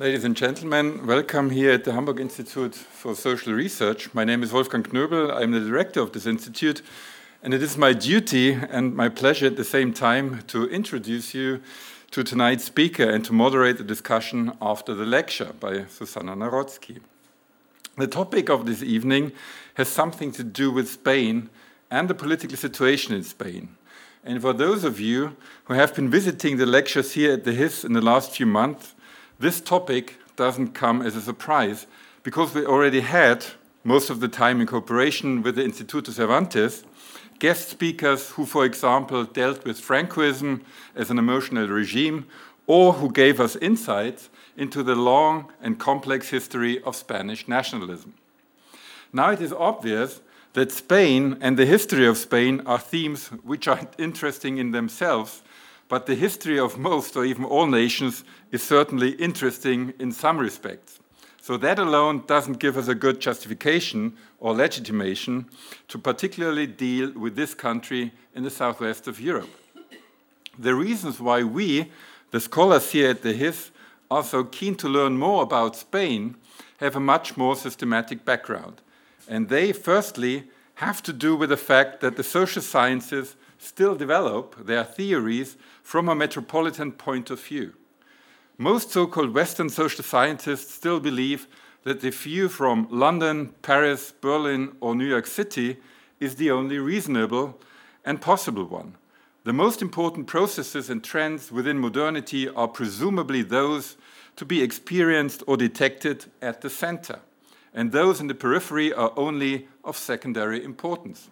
Ladies and gentlemen, welcome here at the Hamburg Institute for Social Research. My name is Wolfgang Knöbl. I'm the director of this institute, and it is my duty and my pleasure at the same time to introduce you to tonight's speaker and to moderate the discussion after the lecture by Susana Narotzky. The topic of this evening has something to do with Spain and the political situation in Spain. And for those of you who have been visiting the lectures here at the HIS in the last few months, this topic doesn't come as a surprise because we already had, most of the time in cooperation with the Instituto Cervantes, guest speakers who, for example, dealt with Francoism as an emotional regime or who gave us insights into the long and complex history of Spanish nationalism. Now it is obvious that Spain and the history of Spain are themes which are interesting in themselves but the history of most or even all nations is certainly interesting in some respects. So that alone doesn't give us a good justification or legitimation to particularly deal with this country in the southwest of Europe. The reasons why we, the scholars here at the HIS, are so keen to learn more about Spain have a much more systematic background. And they, firstly, have to do with the fact that the social sciences still develop their theories from a metropolitan point of view. Most so called Western social scientists still believe that the view from London, Paris, Berlin, or New York City is the only reasonable and possible one. The most important processes and trends within modernity are presumably those to be experienced or detected at the center, and those in the periphery are only of secondary importance.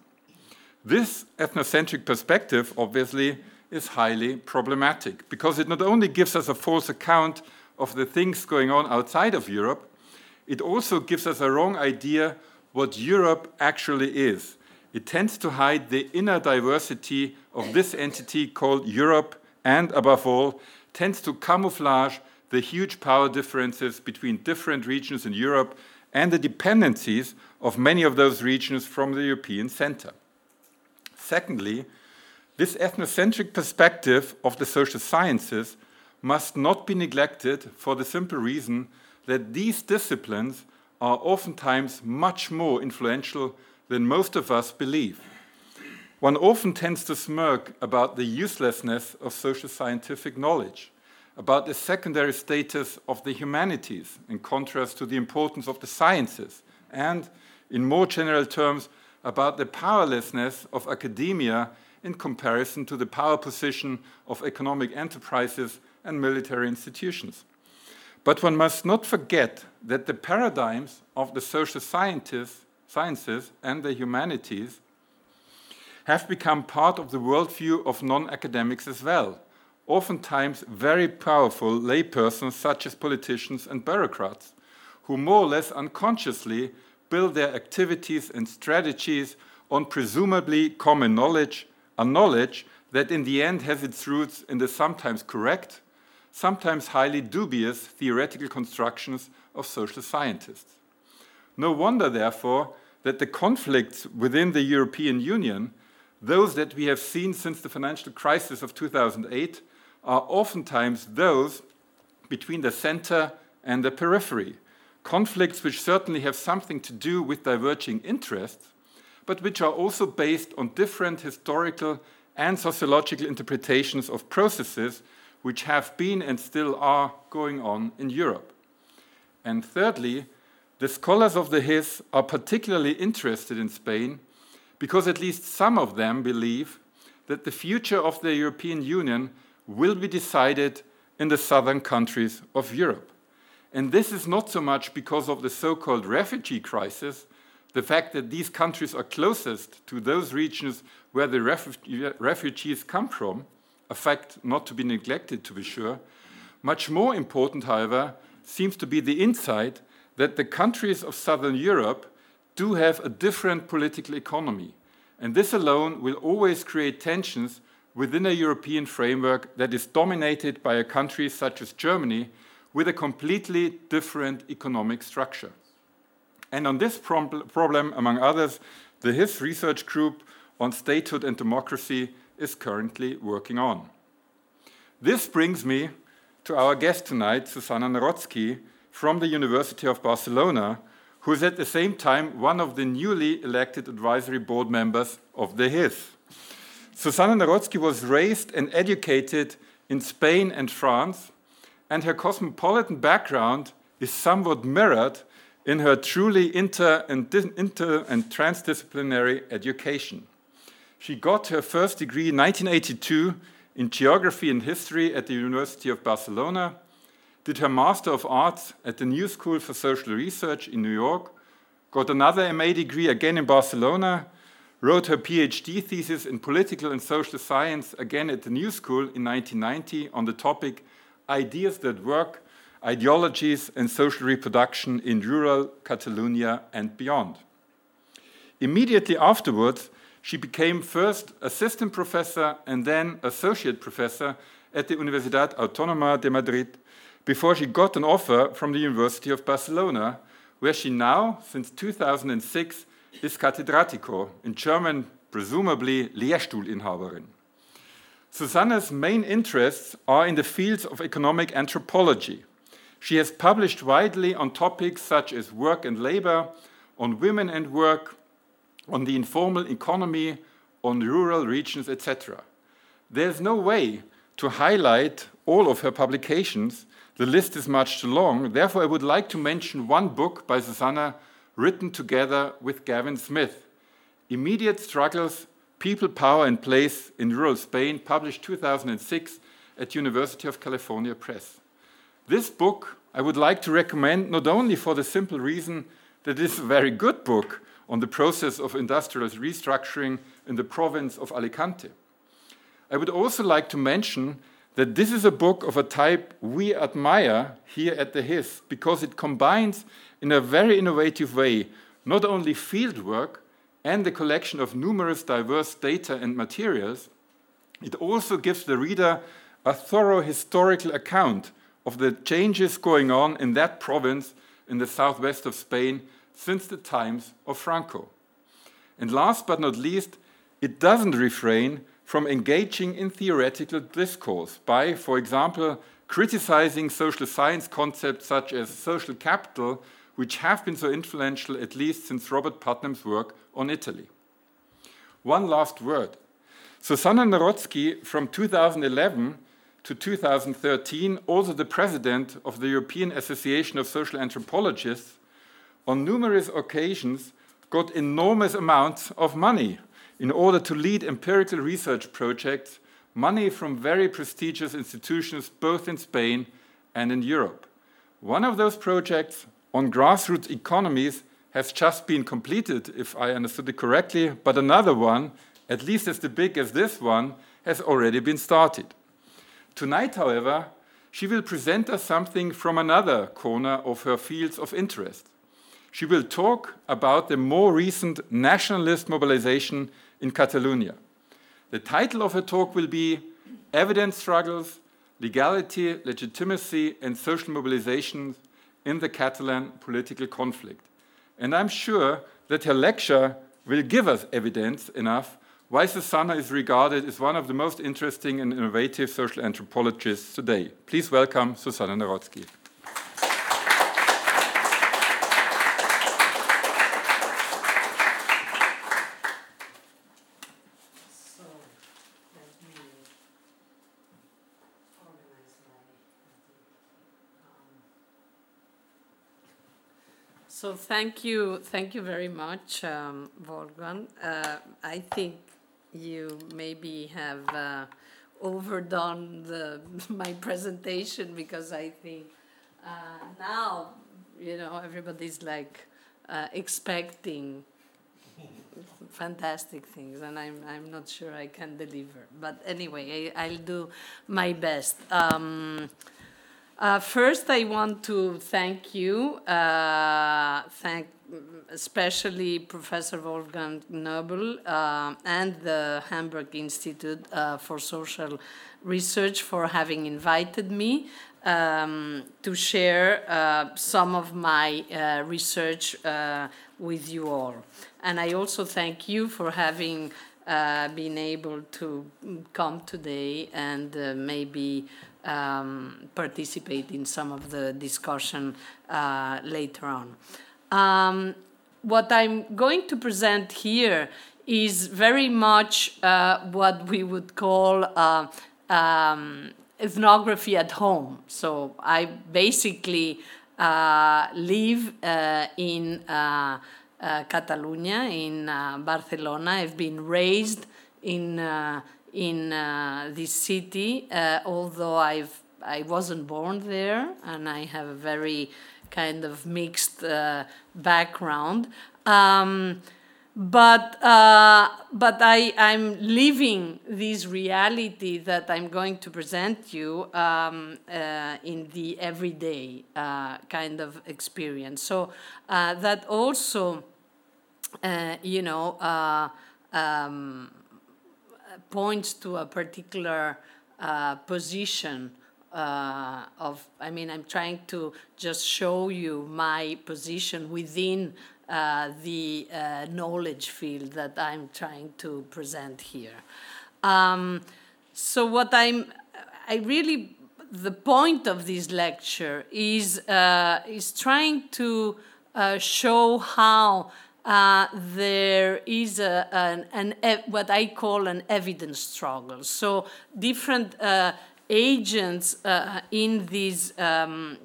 This ethnocentric perspective, obviously, is highly problematic because it not only gives us a false account of the things going on outside of Europe, it also gives us a wrong idea what Europe actually is. It tends to hide the inner diversity of this entity called Europe and, above all, tends to camouflage the huge power differences between different regions in Europe and the dependencies of many of those regions from the European center. Secondly, this ethnocentric perspective of the social sciences must not be neglected for the simple reason that these disciplines are oftentimes much more influential than most of us believe. One often tends to smirk about the uselessness of social scientific knowledge, about the secondary status of the humanities in contrast to the importance of the sciences, and, in more general terms, about the powerlessness of academia in comparison to the power position of economic enterprises and military institutions. But one must not forget that the paradigms of the social sciences and the humanities have become part of the worldview of non academics as well, oftentimes very powerful laypersons such as politicians and bureaucrats, who more or less unconsciously build their activities and strategies on presumably common knowledge a knowledge that in the end has its roots in the sometimes correct, sometimes highly dubious theoretical constructions of social scientists. No wonder, therefore, that the conflicts within the European Union, those that we have seen since the financial crisis of 2008, are oftentimes those between the center and the periphery. Conflicts which certainly have something to do with diverging interests, but which are also based on different historical and sociological interpretations of processes which have been and still are going on in Europe. And thirdly, the scholars of the HIS are particularly interested in Spain because at least some of them believe that the future of the European Union will be decided in the southern countries of Europe. And this is not so much because of the so called refugee crisis, the fact that these countries are closest to those regions where the refugees come from, a fact not to be neglected to be sure. Much more important, however, seems to be the insight that the countries of southern Europe do have a different political economy. And this alone will always create tensions within a European framework that is dominated by a country such as Germany with a completely different economic structure. And on this problem, among others, the HIS research group on statehood and democracy is currently working on. This brings me to our guest tonight, Susana Narotzky from the University of Barcelona, who is at the same time one of the newly elected advisory board members of the HIS. Susana Narotzky was raised and educated in Spain and France, and her cosmopolitan background is somewhat mirrored in her truly inter and, inter and transdisciplinary education. She got her first degree in 1982 in geography and history at the University of Barcelona, did her Master of Arts at the New School for Social Research in New York, got another MA degree again in Barcelona, wrote her PhD thesis in political and social science again at the New School in 1990 on the topic Ideas That Work, Ideologies and Social Reproduction in Rural Catalonia and Beyond. Immediately afterwards, she became first assistant professor and then associate professor at the Universidad Autónoma de Madrid before she got an offer from the University of Barcelona, where she now, since 2006, is Catedrático, in German, presumably Lehrstuhlinhaberin. Susana's main interests are in the fields of economic anthropology. She has published widely on topics such as work and labor, on women and work, on the informal economy, on rural regions, etc. There's no way to highlight all of her publications. The list is much too long. Therefore, I would like to mention one book by Susana written together with Gavin Smith Immediate Struggles, People, Power, and Place in Rural Spain, published 2006 at University of California Press. This book I would like to recommend not only for the simple reason that it is a very good book on the process of industrial restructuring in the province of Alicante. I would also like to mention that this is a book of a type we admire here at the HIS because it combines in a very innovative way not only fieldwork and the collection of numerous diverse data and materials, it also gives the reader a thorough historical account of the changes going on in that province in the southwest of Spain since the times of Franco. And last but not least, it doesn't refrain from engaging in theoretical discourse by, for example, criticizing social science concepts such as social capital, which have been so influential at least since Robert Putnam's work on Italy. One last word. Susana Narotzky from 2011 to 2013, also the president of the European Association of Social Anthropologists, on numerous occasions got enormous amounts of money in order to lead empirical research projects, money from very prestigious institutions both in Spain and in Europe. One of those projects on grassroots economies has just been completed, if I understood it correctly, but another one, at least as big as this one, has already been started. Tonight, however, she will present us something from another corner of her fields of interest. She will talk about the more recent nationalist mobilization in Catalonia. The title of her talk will be Evidence Struggles, Legality, Legitimacy, and Social Mobilization in the Catalan Political Conflict. And I'm sure that her lecture will give us evidence enough why Susana is regarded as one of the most interesting and innovative social anthropologists today. Please welcome Susana Narotzky. So thank you, thank you very much, um, Wolfgang. Uh, I think you maybe have uh, overdone the, my presentation because I think uh, now, you know, everybody's like uh, expecting fantastic things, and I'm I'm not sure I can deliver. But anyway, I, will do my best. Um, uh, first, I want to thank you, uh, thank especially Professor Wolfgang Knöbl uh, and the Hamburg Institute uh, for Social Research for having invited me um, to share uh, some of my uh, research with you all. And I also thank you for having been able to come today and maybe um, participate in some of the discussion uh, later on. Um, what I'm going to present here is very much uh, what we would call uh, um, ethnography at home. So I basically uh, live uh, in uh, Catalonia, in Barcelona. I've been raised in in this city, although I've I wasn't born there, and I have a very kind of mixed background. Um, but uh, but I I'm living this reality that I'm going to present you um, uh, in the everyday uh, kind of experience. So uh, that also, uh, you know, uh, um, points to a particular position. of I mean, I'm trying to just show you my position within uh, the uh, knowledge field that I'm trying to present here. Um, so what I'm, I really, the point of this lecture is uh, is trying to uh, show how uh, there is a, an, an, what I call an evidence struggle. So different agents in this um,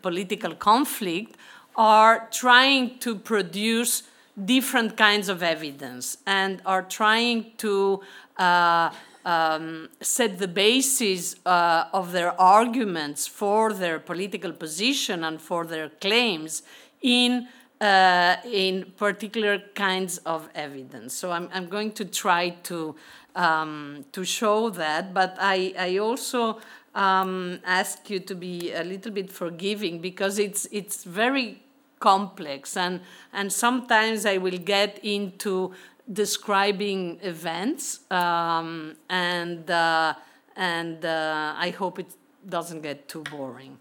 political conflict are trying to produce different kinds of evidence and are trying to uh, um, set the basis uh, of their arguments for their political position and for their claims in uh, in particular kinds of evidence. So I'm, I'm going to try to um, to show that, but I, I also um, ask you to be a little bit forgiving because it's it's very complex and and sometimes I will get into describing events um, and uh, and uh, I hope it doesn't get too boring.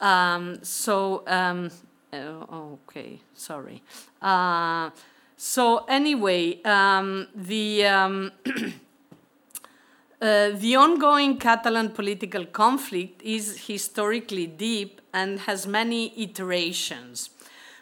Um, so um, uh, okay, sorry. Uh, so anyway, um, the um, Uh, the ongoing Catalan political conflict is historically deep and has many iterations.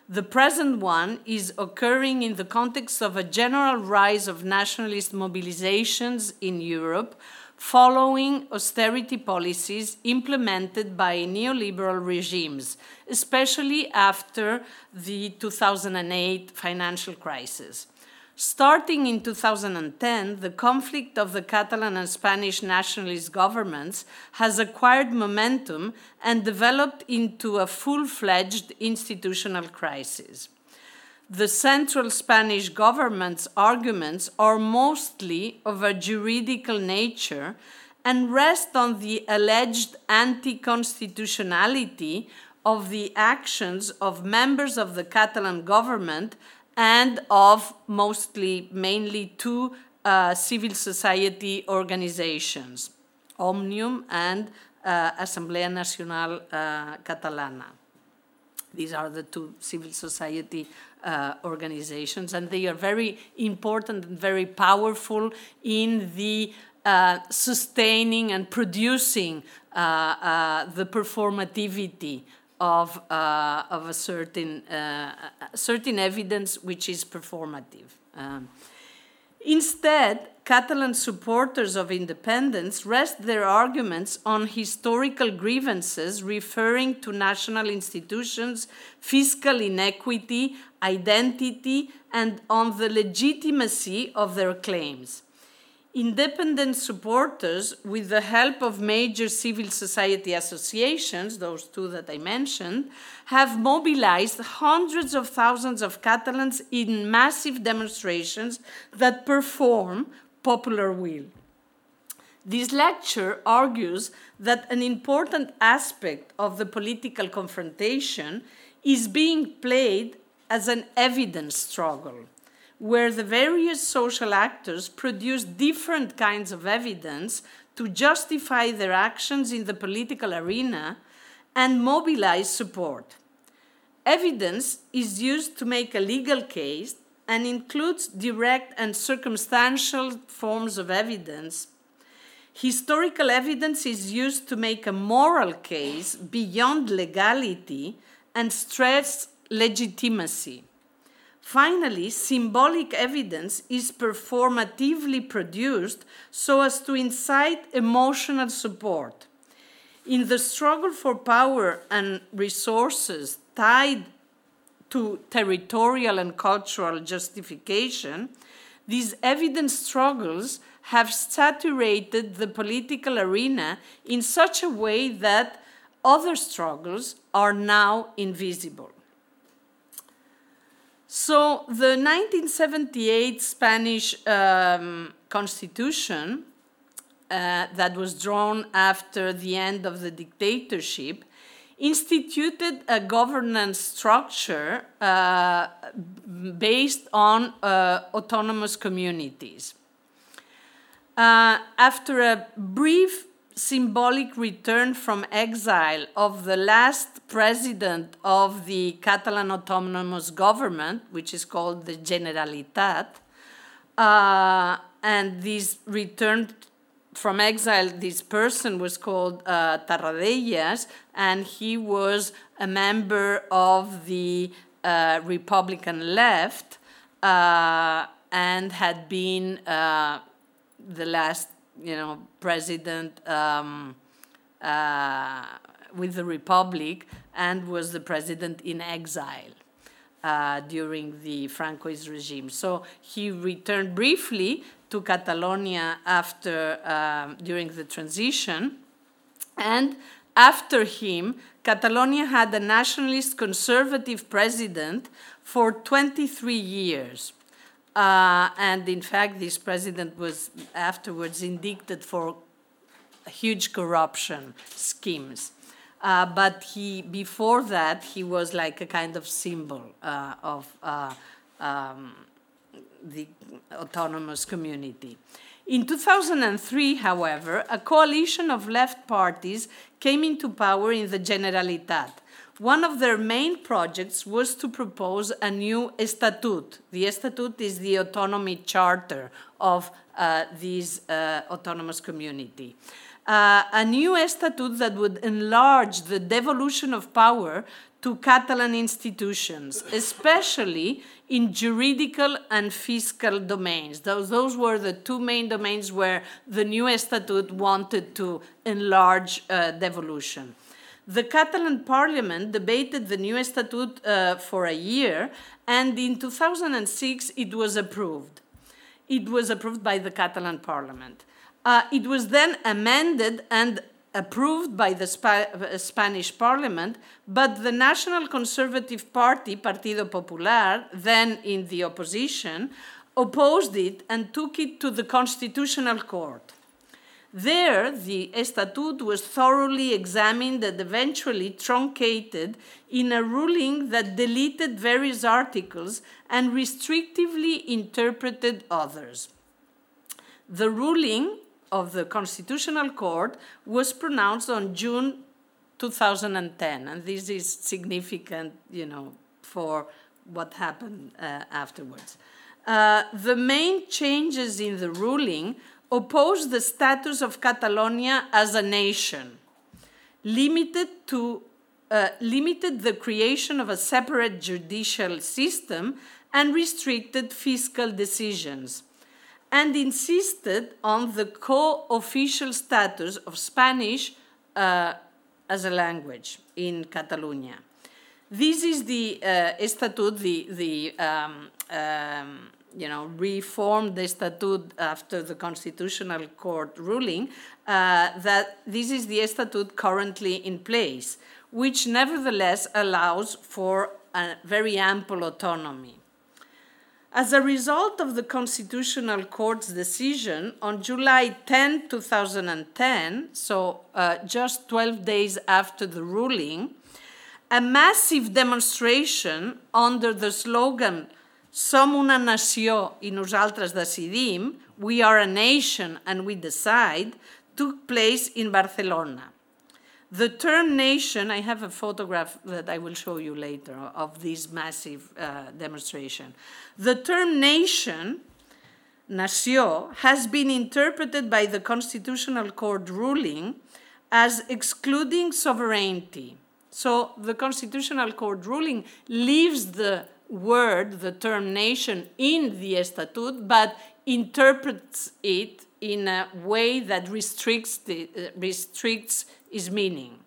The present one is occurring in the context of a general rise of nationalist mobilizations in Europe following austerity policies implemented by neoliberal regimes, especially after the 2008 financial crisis. Starting in 2010, the conflict of the Catalan and Spanish nationalist governments has acquired momentum and developed into a full fledged institutional crisis. The central Spanish government's arguments are mostly of a juridical nature and rest on the alleged anti constitutionality of the actions of members of the Catalan government and of mostly, mainly two uh, civil society organizations, Omnium and uh, Asamblea Nacional uh, Catalana. These are the two civil society uh, organizations, and they are very important and very powerful in the uh, sustaining and producing uh, the performativity of, uh, of a certain, uh, certain evidence which is performative. Um, instead, Catalan supporters of independence rest their arguments on historical grievances referring to national institutions, fiscal inequity, identity, and on the legitimacy of their claims. Independent supporters, with the help of major civil society associations, those two that I mentioned, have mobilized hundreds of thousands of Catalans in massive demonstrations that perform popular will. This lecture argues that an important aspect of the political confrontation is being played as an evidence struggle where the various social actors produce different kinds of evidence to justify their actions in the political arena and mobilize support. Evidence is used to make a legal case and includes direct and circumstantial forms of evidence. historical evidence is used to make a moral case beyond legality and stress legitimacy. Finally, symbolic evidence is performatively produced so as to incite emotional support. In the struggle for power and resources tied to territorial and cultural justification, these evidence struggles have saturated the political arena in such a way that other struggles are now invisible. So, the 1978 Spanish um, constitution uh, that was drawn after the end of the dictatorship instituted a governance structure uh, based on uh, autonomous communities. Uh, after a brief symbolic return from exile of the last president of the Catalan autonomous government, which is called the Generalitat, uh, and this return from exile, this person was called uh, Tarradellas, and he was a member of the uh, Republican left uh, and had been uh, the last, you know, president um, uh, with the Republic and was the president in exile. Uh, during the Francoist regime. So he returned briefly to Catalonia after um, during the transition, and after him, Catalonia had a nationalist conservative president for 23 years. Uh, and in fact, this president was afterwards indicted for huge corruption schemes. Uh, but he, before that, he was like a kind of symbol uh, of uh, um, the autonomous community. In 2003, however, a coalition of left parties came into power in the Generalitat. One of their main projects was to propose a new estatut. The estatut is the autonomy charter of uh, this uh, autonomous community. Uh, a new estatut that would enlarge the devolution of power to Catalan institutions, especially in juridical and fiscal domains. Those, those were the two main domains where the new statute wanted to enlarge uh, devolution. The Catalan parliament debated the new statute uh, for a year, and in 2006 it was approved. It was approved by the Catalan parliament. Uh, it was then amended and approved by the Spa uh, Spanish parliament, but the National Conservative Party, Partido Popular, then in the opposition, opposed it and took it to the Constitutional Court. There, the Estatut was thoroughly examined and eventually truncated in a ruling that deleted various articles and restrictively interpreted others. The ruling of the Constitutional Court was pronounced on June 2010, and this is significant, you know, for what happened uh, afterwards. Uh, the main changes in the ruling opposed the status of Catalonia as a nation, limited to uh, limited the creation of a separate judicial system and restricted fiscal decisions and insisted on the co official status of Spanish uh, as a language in Catalonia. This is the uh, statute, the, the um, um, you know, reformed the statute after the Constitutional Court ruling, uh, that this is the statute currently in place, which nevertheless allows for a very ample autonomy. As a result of the Constitutional Court's decision on July 10, 2010, so uh, just 12 days after the ruling, a massive demonstration under the slogan Som una nació i nosaltres decidim, we are a nation and we decide, took place in Barcelona. The term nation, I have a photograph that I will show you later of this massive uh, demonstration. The term nation Nació has been interpreted by the Constitutional Court ruling as excluding sovereignty. So the Constitutional Court ruling leaves the word, the term nation, in the Estatut, but interprets it in a way that restricts, the, uh, restricts its meaning.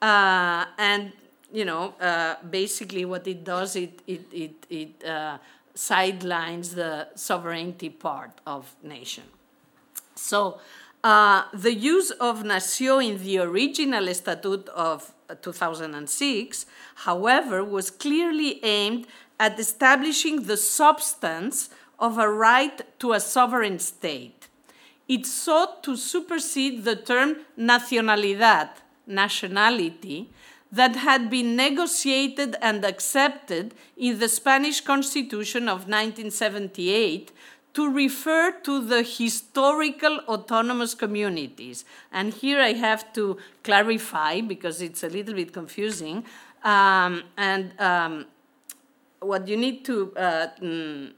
Uh, and, you know, uh, basically what it does, it, it, it, it uh, sidelines the sovereignty part of nation. So uh, the use of nació in the original statute of 2006, however, was clearly aimed at establishing the substance of a right to a sovereign state. It sought to supersede the term nacionalidad, nationality, that had been negotiated and accepted in the Spanish Constitution of 1978 to refer to the historical autonomous communities. And here I have to clarify because it's a little bit confusing. Um, and um, what you need to uh,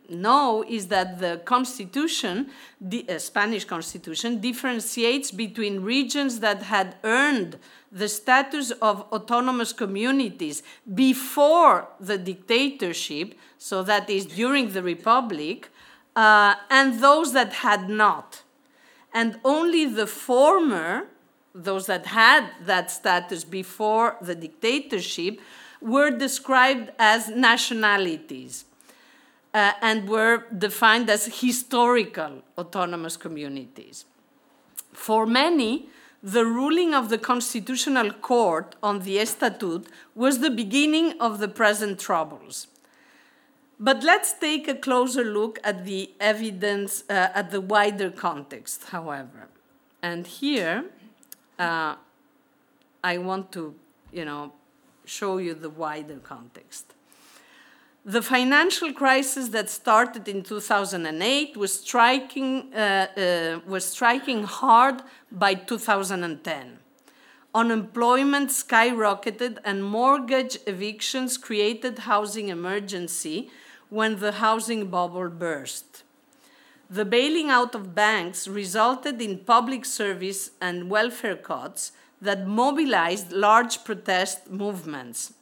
know is that the Constitution, the uh, Spanish Constitution, differentiates between regions that had earned the status of autonomous communities before the dictatorship, so that is during the Republic, uh, and those that had not. And only the former, those that had that status before the dictatorship, were described as nationalities uh, and were defined as historical autonomous communities. For many, the ruling of the Constitutional Court on the Estatut was the beginning of the present troubles. But let's take a closer look at the evidence, uh, at the wider context, however. And here, uh, I want to, you know, show you the wider context. The financial crisis that started in 2008 was striking, uh, uh, was striking hard by 2010 unemployment skyrocketed and mortgage evictions created housing emergency when the housing bubble burst. The bailing out of banks resulted in public service and welfare cuts that mobilized large protest movements.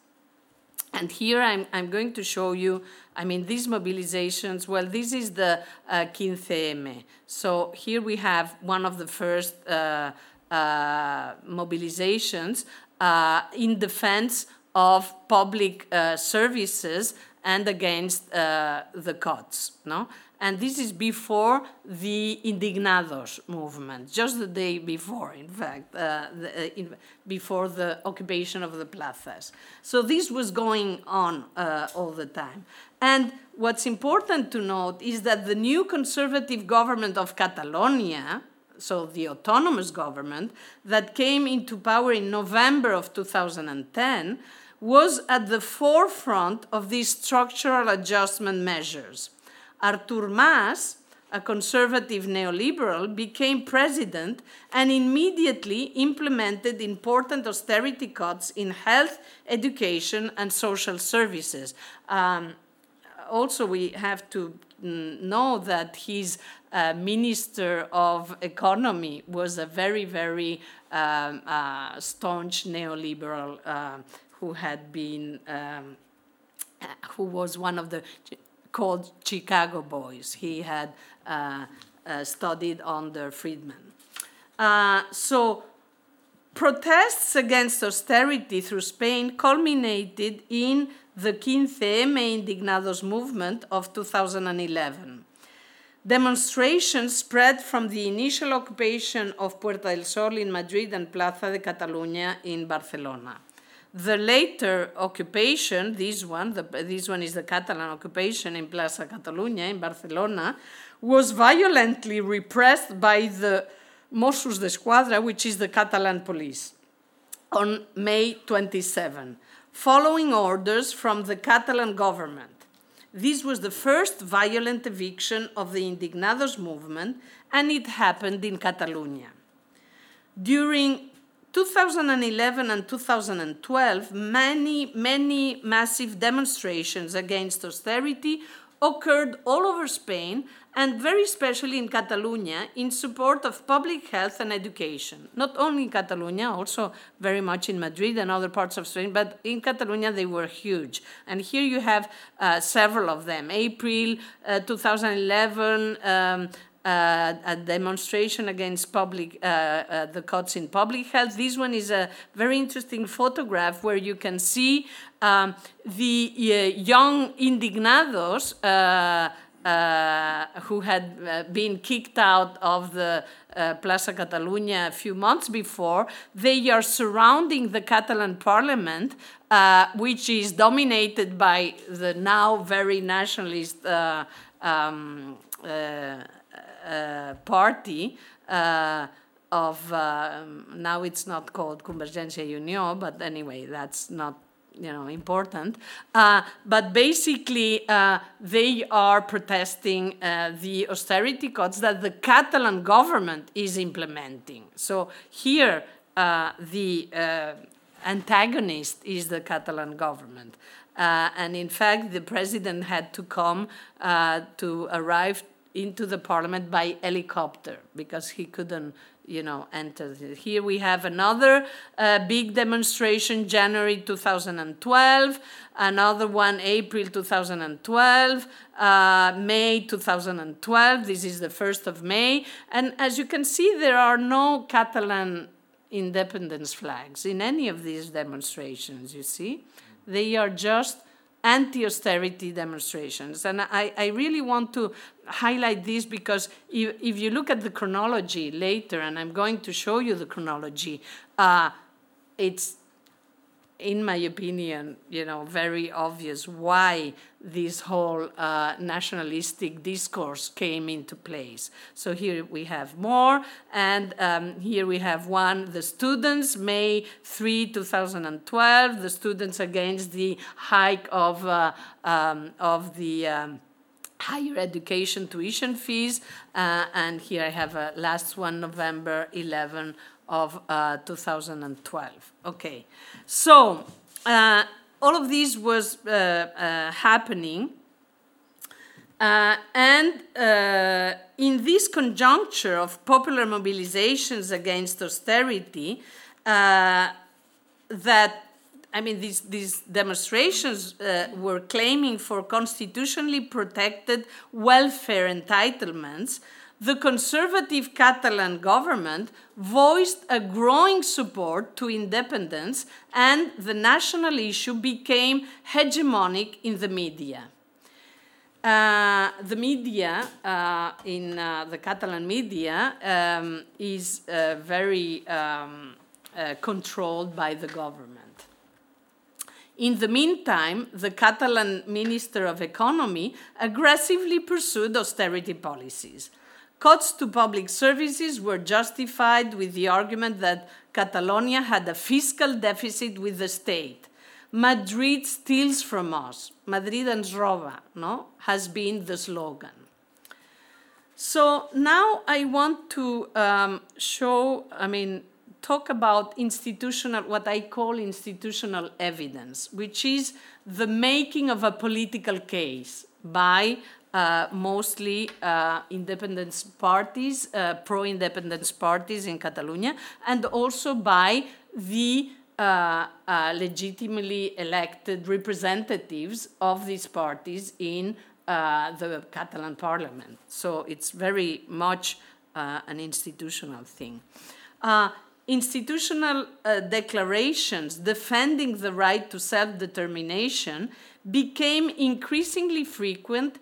And here I'm, I'm going to show you, I mean, these mobilizations, well, this is the uh, 15M. So here we have one of the first uh, uh, mobilizations uh, in defense of public uh, services and against uh, the cuts. No? And this is before the Indignados movement, just the day before, in fact, uh, the, uh, in, before the occupation of the plazas. So this was going on uh, all the time. And what's important to note is that the new conservative government of Catalonia, so the autonomous government, that came into power in November of 2010, was at the forefront of these structural adjustment measures. Artur Mas, a conservative neoliberal, became president and immediately implemented important austerity cuts in health, education, and social services. Um, also, we have to know that his uh, minister of economy was a very, very um, uh, staunch neoliberal uh, who had been, um, who was one of the called Chicago Boys. He had uh, uh, studied under Friedman. Uh, so protests against austerity through Spain culminated in the 15M Indignados movement of 2011. Demonstrations spread from the initial occupation of Puerta del Sol in Madrid and Plaza de Catalunya in Barcelona. The later occupation, this one, the, this one is the Catalan occupation in Plaza Catalunya in Barcelona, was violently repressed by the Mossos de d'Esquadra, which is the Catalan police, on May 27, following orders from the Catalan government. This was the first violent eviction of the Indignados movement, and it happened in Catalonia. During 2011 and 2012, many, many massive demonstrations against austerity occurred all over Spain and very especially in Catalonia in support of public health and education. Not only in Catalonia, also very much in Madrid and other parts of Spain, but in Catalonia they were huge. And here you have uh, several of them. April uh, 2011, um, uh, a demonstration against public uh, uh, the cuts in public health. This one is a very interesting photograph where you can see um, the uh, young indignados. Uh, who had uh, been kicked out of the uh, Plaza Catalunya a few months before, they are surrounding the Catalan parliament, which is dominated by the now very nationalist um, uh, party uh, of uh, now it's not called Convergència i Unió, but anyway, that's not you know important. Uh, but basically, uh, they are protesting uh, the austerity cuts that the Catalan government is implementing. So here, the antagonist is the Catalan government. and in fact, the president had to come to arrive into the parliament by helicopter because he couldn't you know enter. Here we have another uh, big demonstration january 2012 another one april 2012 uh, may 2012 this is the 1st of may. And as you can see there are no catalan independence flags in any of these demonstrations you see. They are just anti austerity demonstrations. And I, I really want to highlight this because if, if you look at the chronology later, and I'm going to show you the chronology, uh, it's in my opinion, you know, very obvious why this whole uh, nationalistic discourse came into place. So here we have more, and um, here we have one, the students, May 3, 2012, the students against the hike of, uh, um, of the um, higher education tuition fees, uh, and here I have a last one, November 11 of uh, 2012. Okay, so uh, all of this was uh, uh happening. Uh, and uh, in this conjuncture of popular mobilizations against austerity, that I mean, these, these demonstrations were claiming for constitutionally protected welfare entitlements the conservative Catalan government voiced a growing support to independence, and the national issue became hegemonic in the media. Uh, the media, uh, in uh, the Catalan media, um, is uh, very um, uh, controlled by the government. In the meantime, the Catalan Minister of Economy aggressively pursued austerity policies. Cuts to public services were justified with the argument that Catalonia had a fiscal deficit with the state. Madrid steals from us. Madrid ens roba, no? Has been the slogan. So now I want to um, show, I mean, talk about institutional, what I call institutional evidence, which is the making of a political case by uh, mostly uh, independence parties, uh, pro independence parties in Catalonia, and also by the uh, uh, legitimately elected representatives of these parties in uh, the Catalan parliament. So it's very much an institutional thing. institutional declarations defending the right to self determination became increasingly frequent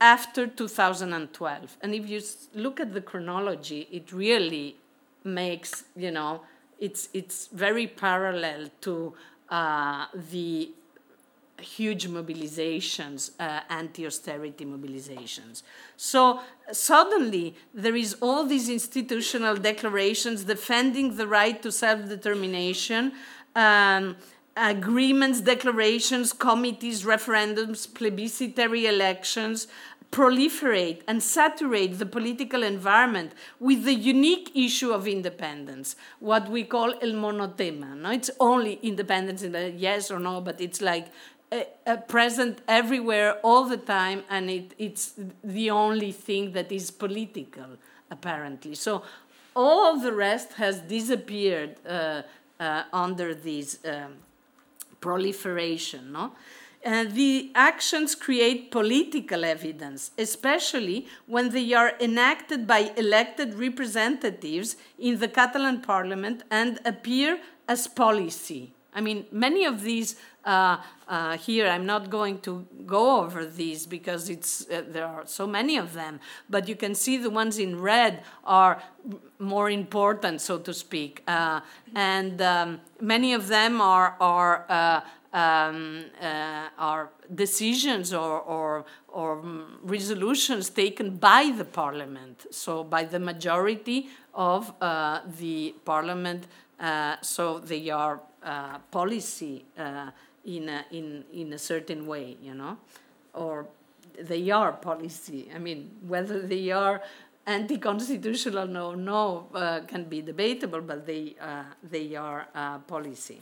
after 2012. And if you look at the chronology, it really makes, you know, it's, it's very parallel to uh, the huge mobilizations, uh, anti-austerity mobilizations. So suddenly there is all these institutional declarations defending the right to self-determination, um, agreements, declarations, committees, referendums, plebiscitary elections proliferate and saturate the political environment with the unique issue of independence, what we call el monotema. No? It's only independence, in the yes or no, but it's like uh, present everywhere all the time, and it, it's the only thing that is political, apparently. So all the rest has disappeared uh, uh under this um, proliferation. No? And the actions create political evidence, especially when they are enacted by elected representatives in the Catalan parliament and appear as policy. I mean, many of these uh, uh, here, I'm not going to go over these because it's, uh, there are so many of them, but you can see the ones in red are more important, so to speak. Uh, and um, many of them are, are uh, um, uh, are decisions or, or, or resolutions taken by the parliament, so by the majority of the parliament. So they are uh, policy uh, in, a, in, in a certain way, you know, or they are policy. I mean, whether they are anti-constitutional or no uh, can be debatable, but they, they are policy.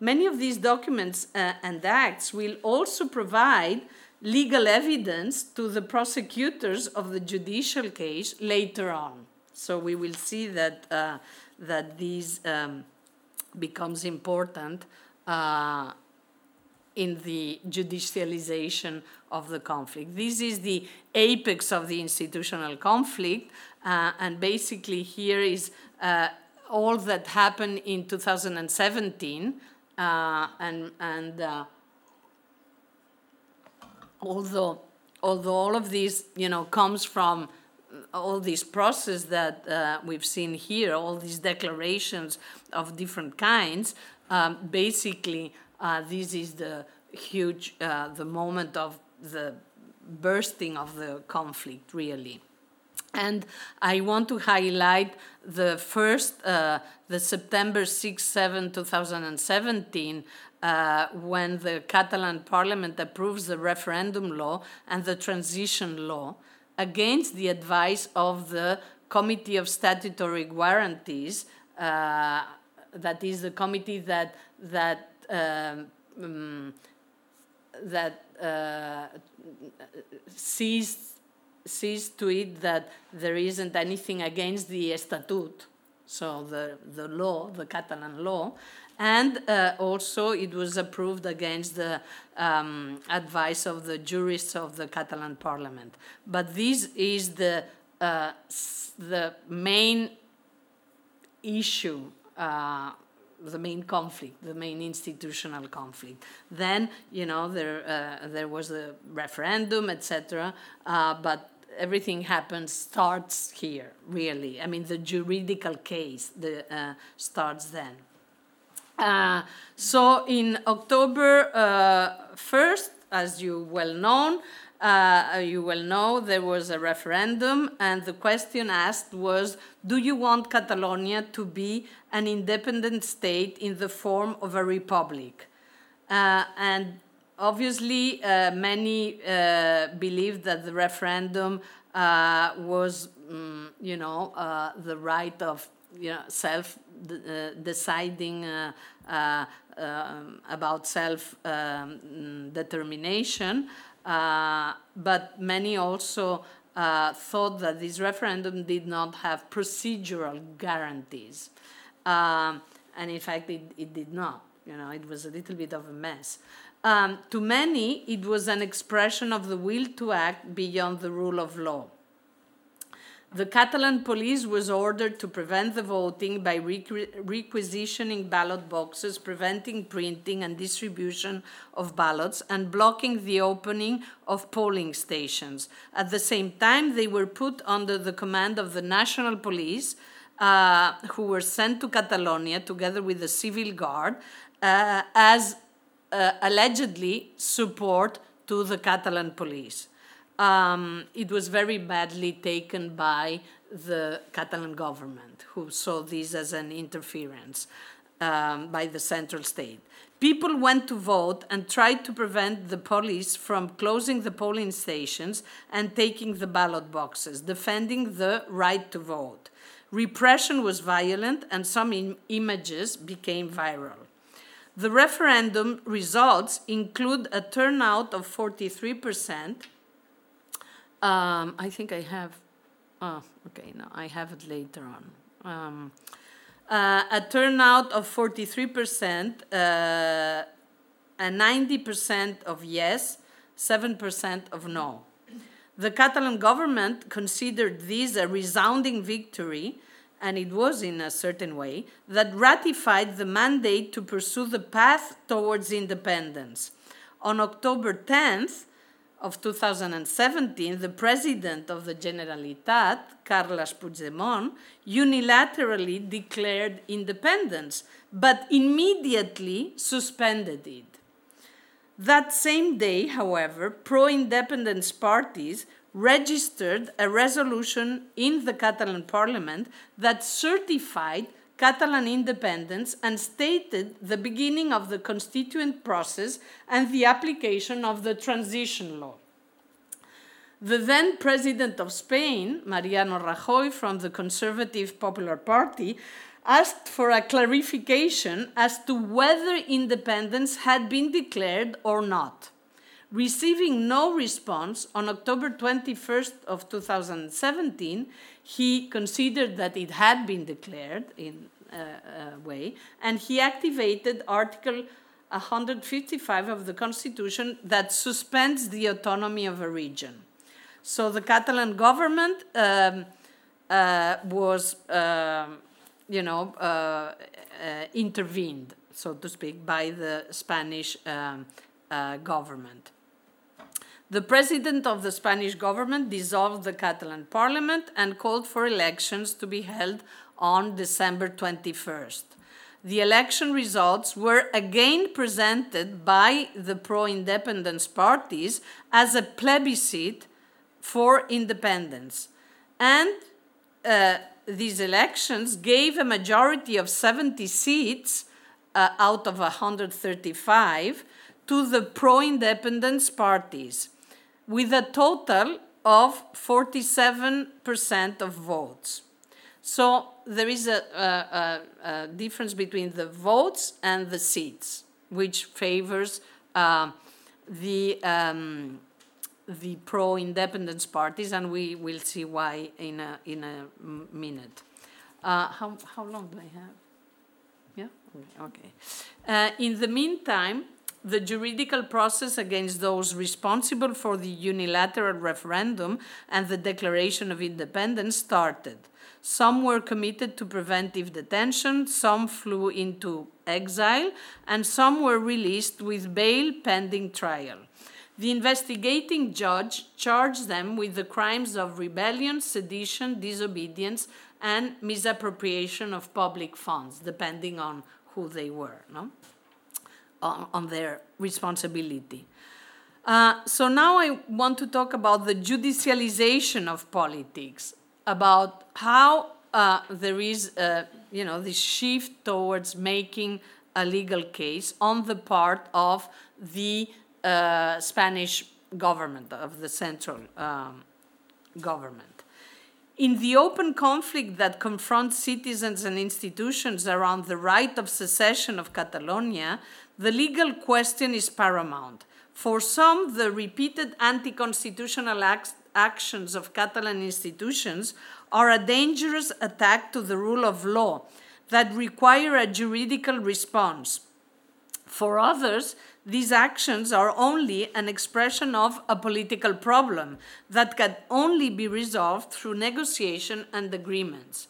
Many of these documents uh, and acts will also provide legal evidence to the prosecutors of the judicial case later on. So we will see that, uh, that these um, becomes important uh, in the judicialization of the conflict. This is the apex of the institutional conflict, uh, and basically here is uh, all that happened in 2017 uh, and and uh, although although all of this you know comes from all this process that uh, we've seen here, all these declarations of different kinds, um, basically uh, this is the huge uh, the moment of the bursting of the conflict really. And I want to highlight the first, uh, the September 6 7, 2017, uh, when the Catalan parliament approves the referendum law and the transition law against the advice of the Committee of Statutory Guarantees, uh, that is the committee that, that, um, um that uh, sees sees to it that there isn't anything against the statute, so the, the law, the Catalan law, and uh, also it was approved against the um, advice of the jurists of the Catalan parliament. But this is the, uh, the main issue. Uh, the main conflict, the main institutional conflict. Then, you know, there uh, there was a referendum, etc. Uh, but everything happens starts here, really. I mean, the juridical case the, uh, starts then. Uh, so in October uh, 1st, as you well know, uh, you well know there was a referendum, and the question asked was Do you want Catalonia to be an independent state in the form of a republic? Uh, and obviously, uh, many uh, believed that the referendum was, um, you know, the right of you know, self uh, deciding uh, uh, um, about self um, determination. but many also thought that this referendum did not have procedural guarantees. Um, and in fact, it, it did not. You know, it was a little bit of a mess. Um, to many, it was an expression of the will to act beyond the rule of law. The Catalan police was ordered to prevent the voting by requisitioning ballot boxes, preventing printing and distribution of ballots, and blocking the opening of polling stations. At the same time, they were put under the command of the national police, uh, who were sent to Catalonia together with the civil guard uh, as uh, allegedly support to the Catalan police um, it was very badly taken by the Catalan government, who saw this as an interference um, by the central state. People went to vote and tried to prevent the police from closing the polling stations and taking the ballot boxes, defending the right to vote. Repression was violent, and some Im- images became viral. The referendum results include a turnout of 43%. Um, I think I have, oh, okay, no, I have it later on. Um, uh, a turnout of 43%, uh, and 90% of yes, 7% of no. The Catalan government considered this a resounding victory, and it was in a certain way, that ratified the mandate to pursue the path towards independence. On October 10th, of 2017, the president of the Generalitat, Carles Puigdemont, unilaterally declared independence, but immediately suspended it. That same day, however, pro independence parties registered a resolution in the Catalan parliament that certified Catalan independence and stated the beginning of the constituent process and the application of the transition law. The then president of Spain, Mariano Rajoy, from the Conservative Popular Party, asked for a clarification as to whether independence had been declared or not. Receiving no response on October 21st of 2017, he considered that it had been declared in a, a way, and he activated Article 155 of the Constitution that suspends the autonomy of a region. So the Catalan government um, uh, was, uh, you know, uh, uh, intervened, so to speak, by the Spanish um, uh, government. The president of the Spanish government dissolved the Catalan parliament and called for elections to be held on December 21st. The election results were again presented by the pro independence parties as a plebiscite for independence. And uh, these elections gave a majority of 70 seats uh, out of 135 to the pro independence parties with a total of 47% of votes. So there is a, a, a, difference between the votes and the seats, which favors uh, the, um, the pro independence parties, and we will see why in a, in a minute. Uh, how, how long do I have? Yeah? Okay. Uh, in the meantime, the juridical process against those responsible for the unilateral referendum and the declaration of independence started. Some were committed to preventive detention, some flew into exile, and some were released with bail pending trial. The investigating judge charged them with the crimes of rebellion, sedition, disobedience, and misappropriation of public funds, depending on who they were. No? On, their responsibility. Uh, so now I want to talk about the judicialization of politics, about how uh, there is, uh, you know, this shift towards making a legal case on the part of the uh, Spanish government, of the central um, government. In the open conflict that confronts citizens and institutions around the right of secession of Catalonia, the legal question is paramount. For some, the repeated anti constitutional actions of Catalan institutions are a dangerous attack to the rule of law that require a juridical response. For others, these actions are only an expression of a political problem that can only be resolved through negotiation and agreements.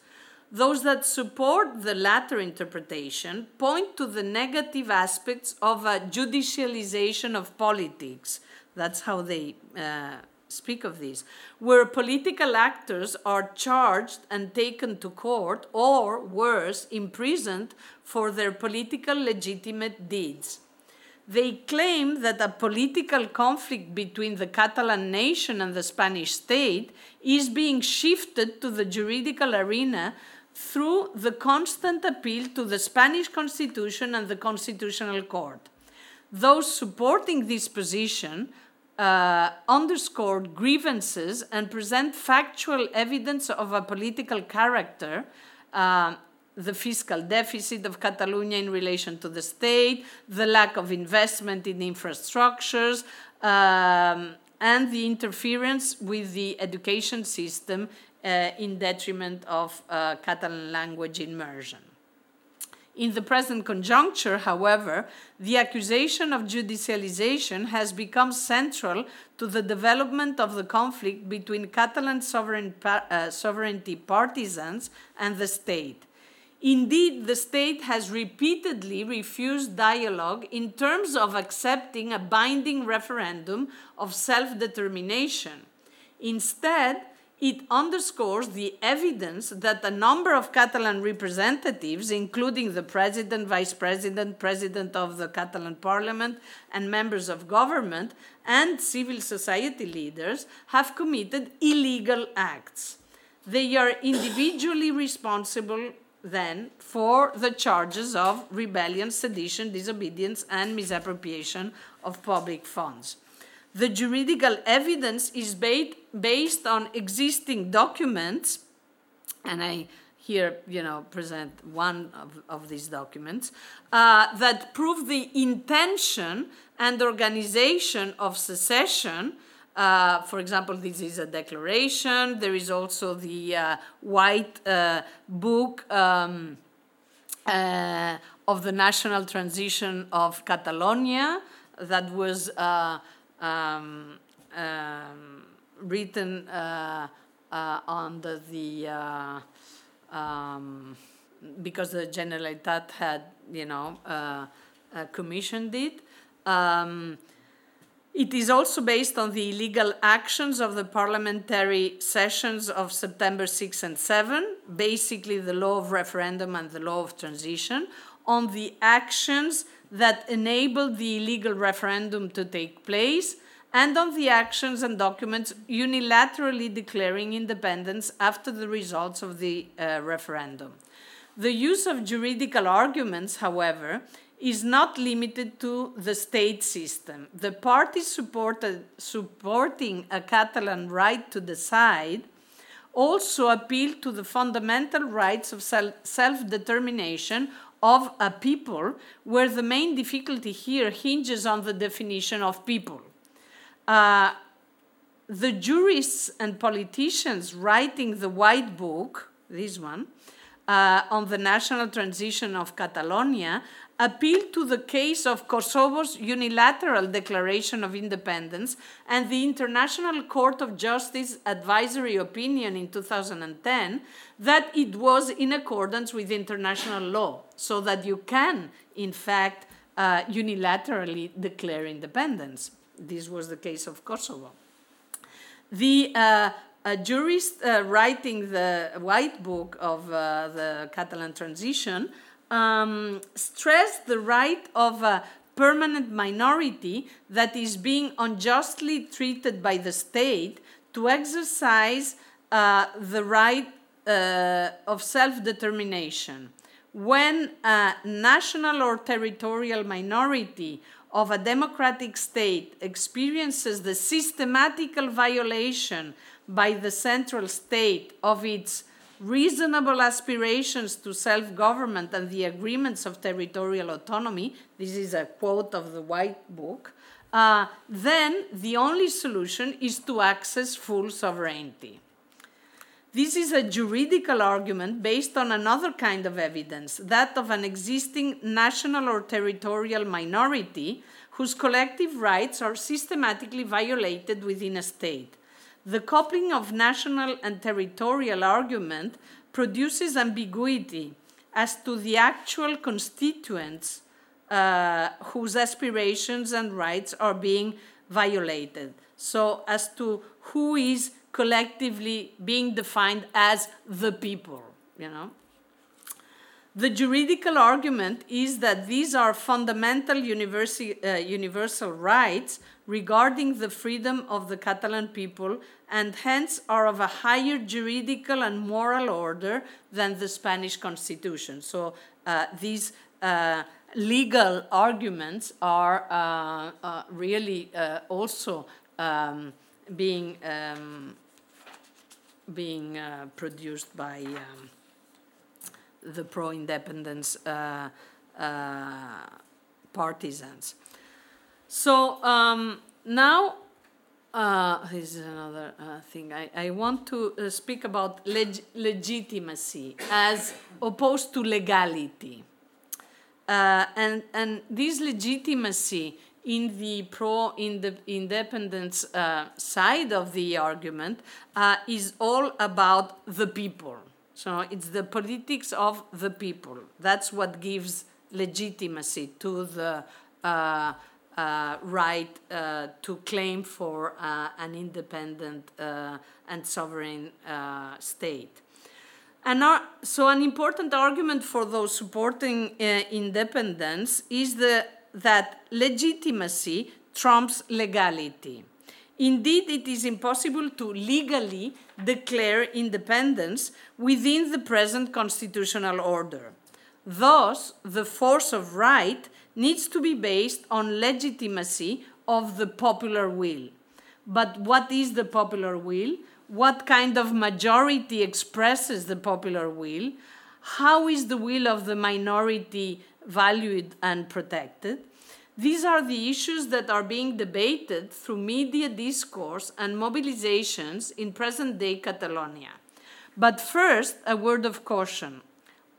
Those that support the latter interpretation point to the negative aspects of a judicialization of politics. That's how they uh, speak of this, where political actors are charged and taken to court, or worse, imprisoned for their political legitimate deeds. They claim that a political conflict between the Catalan nation and the Spanish state is being shifted to the juridical arena through the constant appeal to the Spanish Constitution and the Constitutional Court. Those supporting this position uh, underscored grievances and present factual evidence of a political character uh, the fiscal deficit of Catalonia in relation to the state, the lack of investment in infrastructures, um, and the interference with the education system uh, in detriment of uh, Catalan language immersion. In the present conjuncture, however, the accusation of judicialization has become central to the development of the conflict between Catalan sovereign, uh, sovereignty partisans and the state. Indeed, the state has repeatedly refused dialogue in terms of accepting a binding referendum of self determination. Instead, it underscores the evidence that a number of Catalan representatives, including the president, vice president, president of the Catalan parliament, and members of government, and civil society leaders, have committed illegal acts. They are individually responsible then for the charges of rebellion, sedition, disobedience, and misappropriation of public funds. The juridical evidence is based based on existing documents, and I here, you know, present one of, of these documents uh, that prove the intention and organization of secession uh, for example, this is a declaration. There is also the uh, white uh, book um, uh, of the national transition of Catalonia that was uh, um, um, written under the um, because the Generalitat had, you know, commissioned it. Um, it is also based on the illegal actions of the parliamentary sessions of September 6 and 7, basically the law of referendum and the law of transition, on the actions that enabled the illegal referendum to take place, and on the actions and documents unilaterally declaring independence after the results of the uh, referendum. The use of juridical arguments, however, is not limited to the state system. The parties supporting a Catalan right to decide also appeal to the fundamental rights of self determination of a people, where the main difficulty here hinges on the definition of people. Uh, the jurists and politicians writing the White Book, this one, uh, on the national transition of Catalonia appealed to the case of Kosovo's unilateral declaration of independence and the International Court of Justice advisory opinion in 2010 that it was in accordance with international law, so that you can, in fact, uh, unilaterally declare independence. This was the case of Kosovo. The uh, a jurist uh, writing the white book of uh, the Catalan transition um, the right of a permanent minority that is being unjustly treated by the state to exercise uh, the right uh, of self determination. When a national or territorial minority of a democratic state experiences the systematical violation by the central state of its reasonable aspirations to self government and the agreements of territorial autonomy, this is a quote of the White Book, uh, then the only solution is to access full sovereignty. This is a juridical argument based on another kind of evidence, that of an existing national or territorial minority whose collective rights are systematically violated within a state. The coupling of national and territorial argument produces ambiguity as to the actual constituents uh, whose aspirations and rights are being violated. So, as to who is collectively being defined as the people, you know. The juridical argument is that these are fundamental universal, uh, universal rights regarding the freedom of the Catalan people and hence are of a higher juridical and moral order than the Spanish constitution. So uh, these uh, legal arguments are uh, uh really uh, also um, being um, being uh, produced by um, the pro-independence uh, uh, partisans. So um, now, uh, this is another uh, thing. I, I want to uh, speak about leg legitimacy as opposed to legality. Uh, and, and this legitimacy in the pro in the independence uh, side of the argument uh, is all about the people. So it's the politics of the people. That's what gives legitimacy to the uh, uh right uh, to claim for uh, an independent and sovereign state. And so, an important argument for those supporting independence is the that legitimacy trumps legality. Indeed, it is impossible to legally declare independence within the present constitutional order. Thus, the force of right needs to be based on legitimacy of the popular will. But what is the popular will? What kind of majority expresses the popular will? How is the will of the minority valued and protected. These are the issues that are being debated through media discourse and mobilizations in present day Catalonia. But first, a word of caution.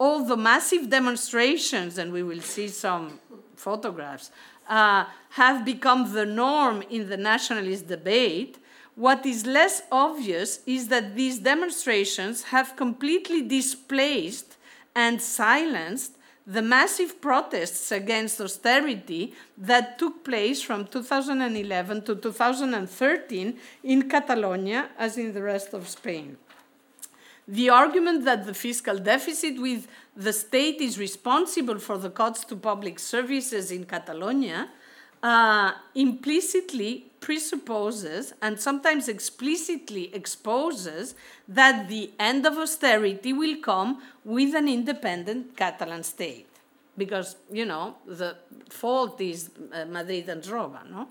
All the massive demonstrations, and we will see some photographs, uh, have become the norm in the nationalist debate. What is less obvious is that these demonstrations have completely displaced and silenced the massive protests against austerity that took place from 2011 to 2013 in Catalonia, as in the rest of Spain. The argument that the fiscal deficit with the state is responsible for the cuts to public services in Catalonia uh, implicitly presupposes and sometimes explicitly exposes that the end of austerity will come with an independent Catalan state. Because, you know, the fault is uh, Madrid and Roma, no?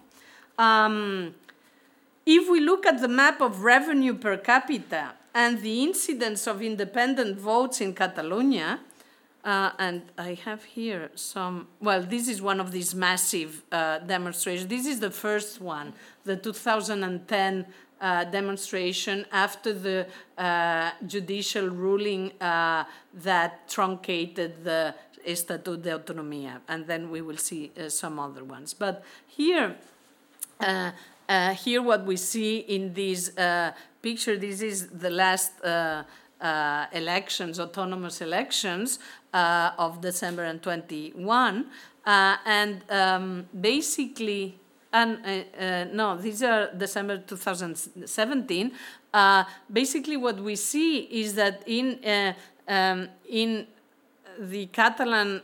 Um, if we look at the map of revenue per capita and the incidence of independent votes in Catalonia, uh, and I have here some, well, this is one of these massive uh, demonstrations. This is the first one, the 2010 uh, demonstration after the uh, judicial ruling uh, that truncated the Estatut de Autonomía. And then we will see uh, some other ones. But here, here what we see in this picture, this is the last uh, elections, autonomous elections uh, of December and 21. Uh, and um, basically, and uh, uh, no, these are December 2017. Uh, basically, what we see is that in um, in the Catalan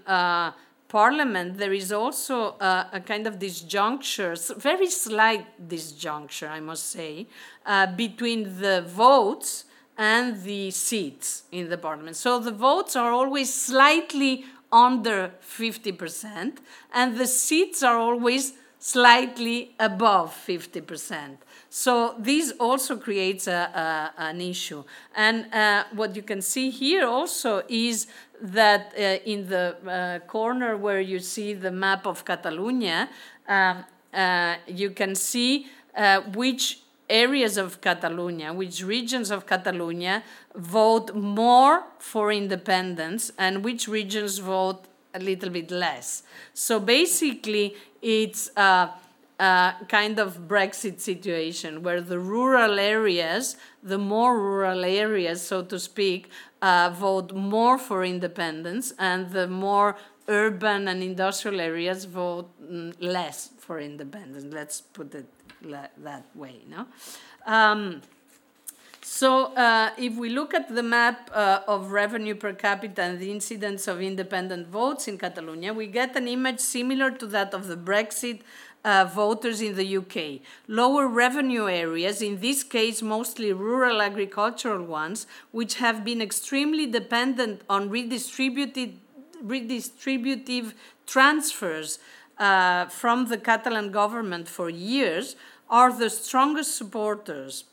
parliament, there is also uh, a kind of disjuncture, very slight disjuncture, I must say, uh, between the votes and the seats in the parliament. So the votes are always slightly under 50%, and the seats are always slightly above 50%. So this also creates a, a, an issue. And uh, what you can see here also is that uh, in the uh, corner where you see the map of Catalonia, um, uh, you can see uh, which areas of Catalonia, which regions of Catalonia vote more for independence and which regions vote a little bit less. So basically, it's a, a kind of Brexit situation where the rural areas, the more rural areas, so to speak, uh, vote more for independence, and the more urban and industrial areas vote mm, less for independence. Let's put it that way. No? Um, so uh, if we look at the map uh, of revenue per capita and the incidence of independent votes in Catalonia, we get an image similar to that of the Brexit uh, voters in the UK. Lower revenue areas, in this case mostly rural agricultural ones, which have been extremely dependent on redistributed, redistributive transfers uh, from the Catalan government for years, are the strongest supporters.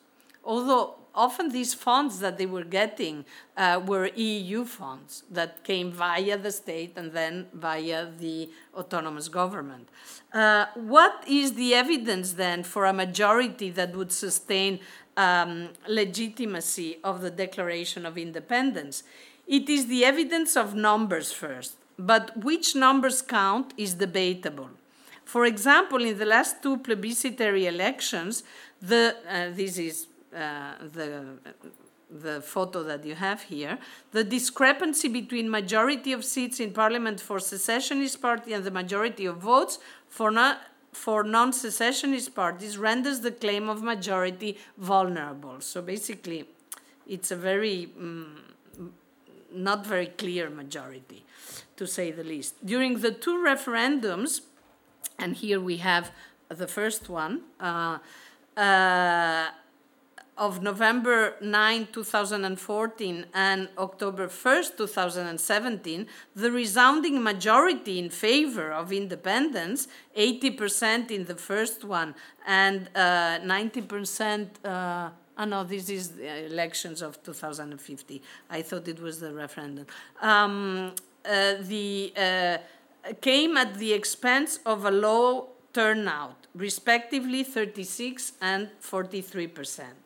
Although often these funds that they were getting uh, were EU funds that came via the state and then via the autonomous government. Uh, what is the evidence then for a majority that would sustain um, legitimacy of the Declaration of Independence? It is the evidence of numbers first, but which numbers count is debatable. For example, in the last two plebiscitary elections, the, uh, this is uh, the, the photo that you have here, the discrepancy between majority of seats in parliament for secessionist party and the majority of votes for, not, for non-secessionist parties renders the claim of majority vulnerable. So basically, it's a very um, not very clear majority, to say the least. During the two referendums, and here we have the first one, uh, uh, of November 9, 2014 and October 1st, 2017, the resounding majority in favor of independence, 80% in the first one and uh, 90%. Uh, oh no, this is the elections of 2050. I thought it was the referendum. Um, uh, the uh, came at the expense of a low turnout, respectively 36 and 43 percent.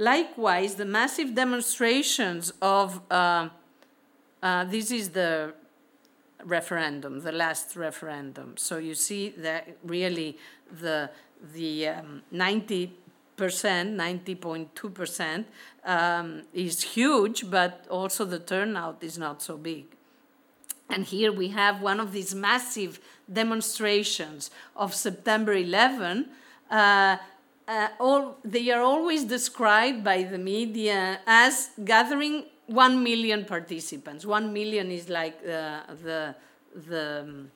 Likewise, the massive demonstrations of uh, uh, this is the referendum, the last referendum. So you see that really the the um, 90 percent, 90.2 percent, um, is huge, but also the turnout is not so big. And here we have one of these massive demonstrations of September 11. Uh, uh, all, they are always described by the media as gathering 1 million participants. 1 million is like uh, the, the,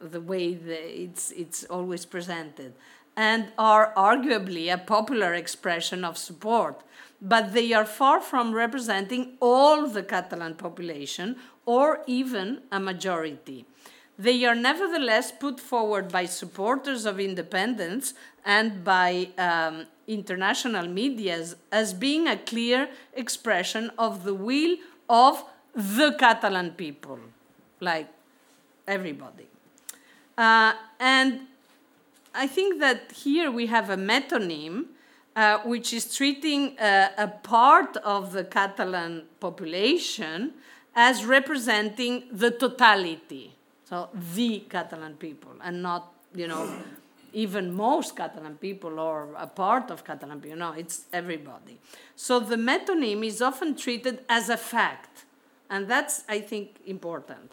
the way it's, it's always presented, and are arguably a popular expression of support. But they are far from representing all the Catalan population or even a majority. They are nevertheless put forward by supporters of independence and by um, international media as being a clear expression of the will of the Catalan people, like everybody. Uh, and I think that here we have a metonym uh, which is treating uh, a part of the Catalan population as representing the totality so the Catalan people, and not you know even most Catalan people or a part of Catalan people. No, it's everybody. So the metonym is often treated as a fact, and that's I think important,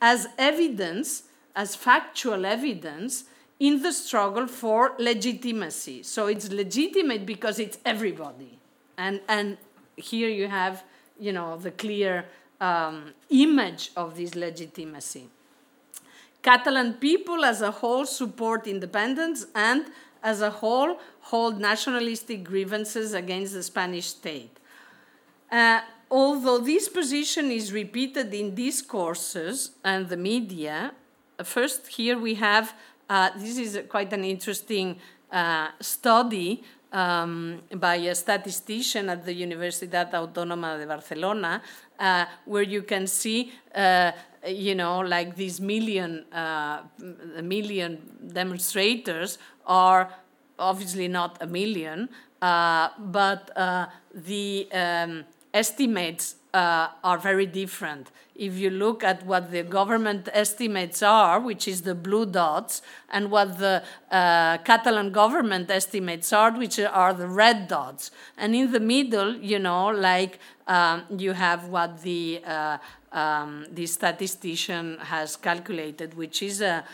as evidence, as factual evidence in the struggle for legitimacy. So it's legitimate because it's everybody, and and here you have you know the clear um, image of this legitimacy. Catalan people as a whole support independence and as a whole hold nationalistic grievances against the Spanish state. Uh, although this position is repeated in discourses and the media, first here we have, uh, this is quite an interesting uh, study um, by a statistician at the Universidad Autónoma de Barcelona, uh, where you can see uh, you know, like these million, uh, million demonstrators are obviously not a million, uh, but uh, the um, estimates uh, are very different. If you look at what the government estimates are, which is the blue dots, and what the uh, Catalan government estimates are, which are the red dots, and in the middle, you know, like um, you have what the uh, um, the statistician has calculated, which is a,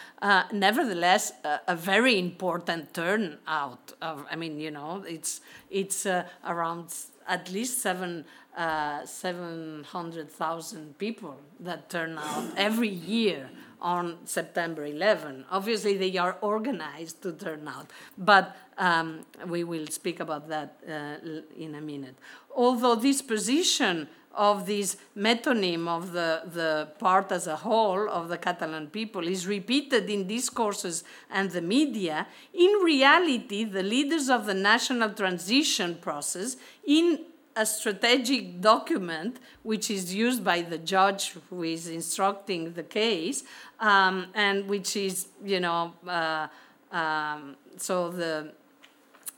nevertheless a, a, very important turnout. Of, I mean, you know, it's it's uh, around at least seven uh, seven hundred thousand people that turn out every year on September 11. Obviously, they are organized to turn out, but um, we will speak about that uh, in a minute. Although this position of this metonym of the, the part as a whole of the Catalan people is repeated in discourses and the media, in reality, the leaders of the national transition process, in a strategic document which is used by the judge who is instructing the case, um, and which is, you know, uh, um, so the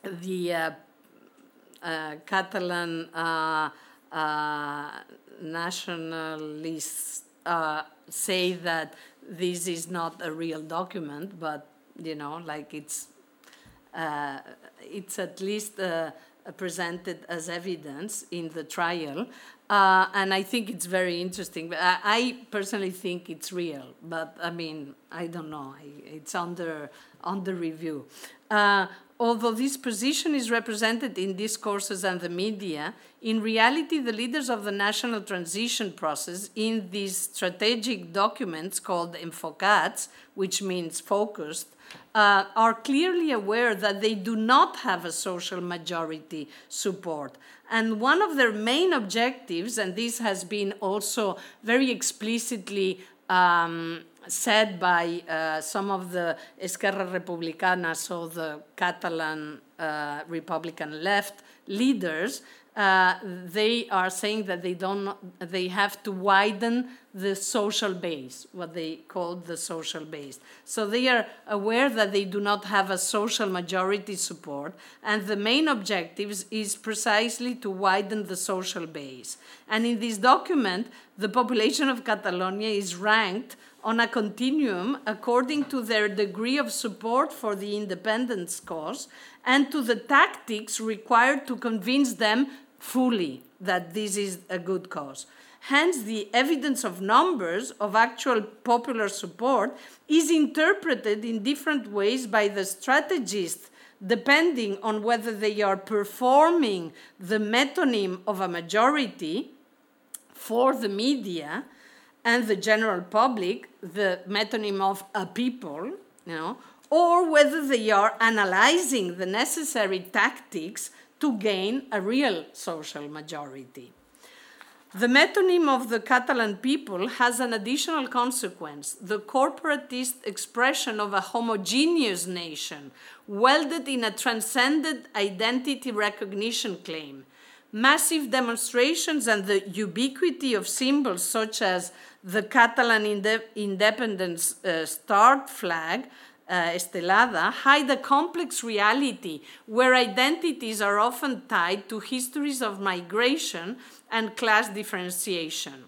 the uh, uh, Catalan uh, nationalists uh, say that this is not a real document, but you know, like it's uh, it's at least uh, presented as evidence in the trial, uh, and I think it's very interesting. But I, I, personally think it's real, but I mean, I don't know. It's under under review. Although this position is represented in discourses and the media, in reality, the leaders of the national transition process in these strategic documents called enfocats, which means focused, uh, are clearly aware that they do not have a social majority support. And one of their main objectives, and this has been also very explicitly um, said by uh, some of the Esquerra Republicana, so the Catalan uh, Republican left leaders, uh, they are saying that they don't they have to widen the social base what they call the social base. So they are aware that they do not have a social majority support and the main objectives is precisely to widen the social base. And in this document the population of catalonia is ranked on a continuum according to their degree of support for the independence cause and to the tactics required to convince them fully that this is a good cause. Hence, the evidence of numbers of actual popular support is interpreted in different ways by the strategists depending on whether they are performing the metonym of a majority for the media and the general public the metonym of a people, you know, or whether they are analyzing the necessary tactics to gain a real social majority. The metonym of the Catalan people has an additional consequence the corporatist expression of a homogeneous nation, welded in a transcendent identity recognition claim. Massive demonstrations and the ubiquity of symbols such as the Catalan inde independence uh, flag, uh, Estelada, hide a complex reality where identities are often tied to histories of migration and class differentiation.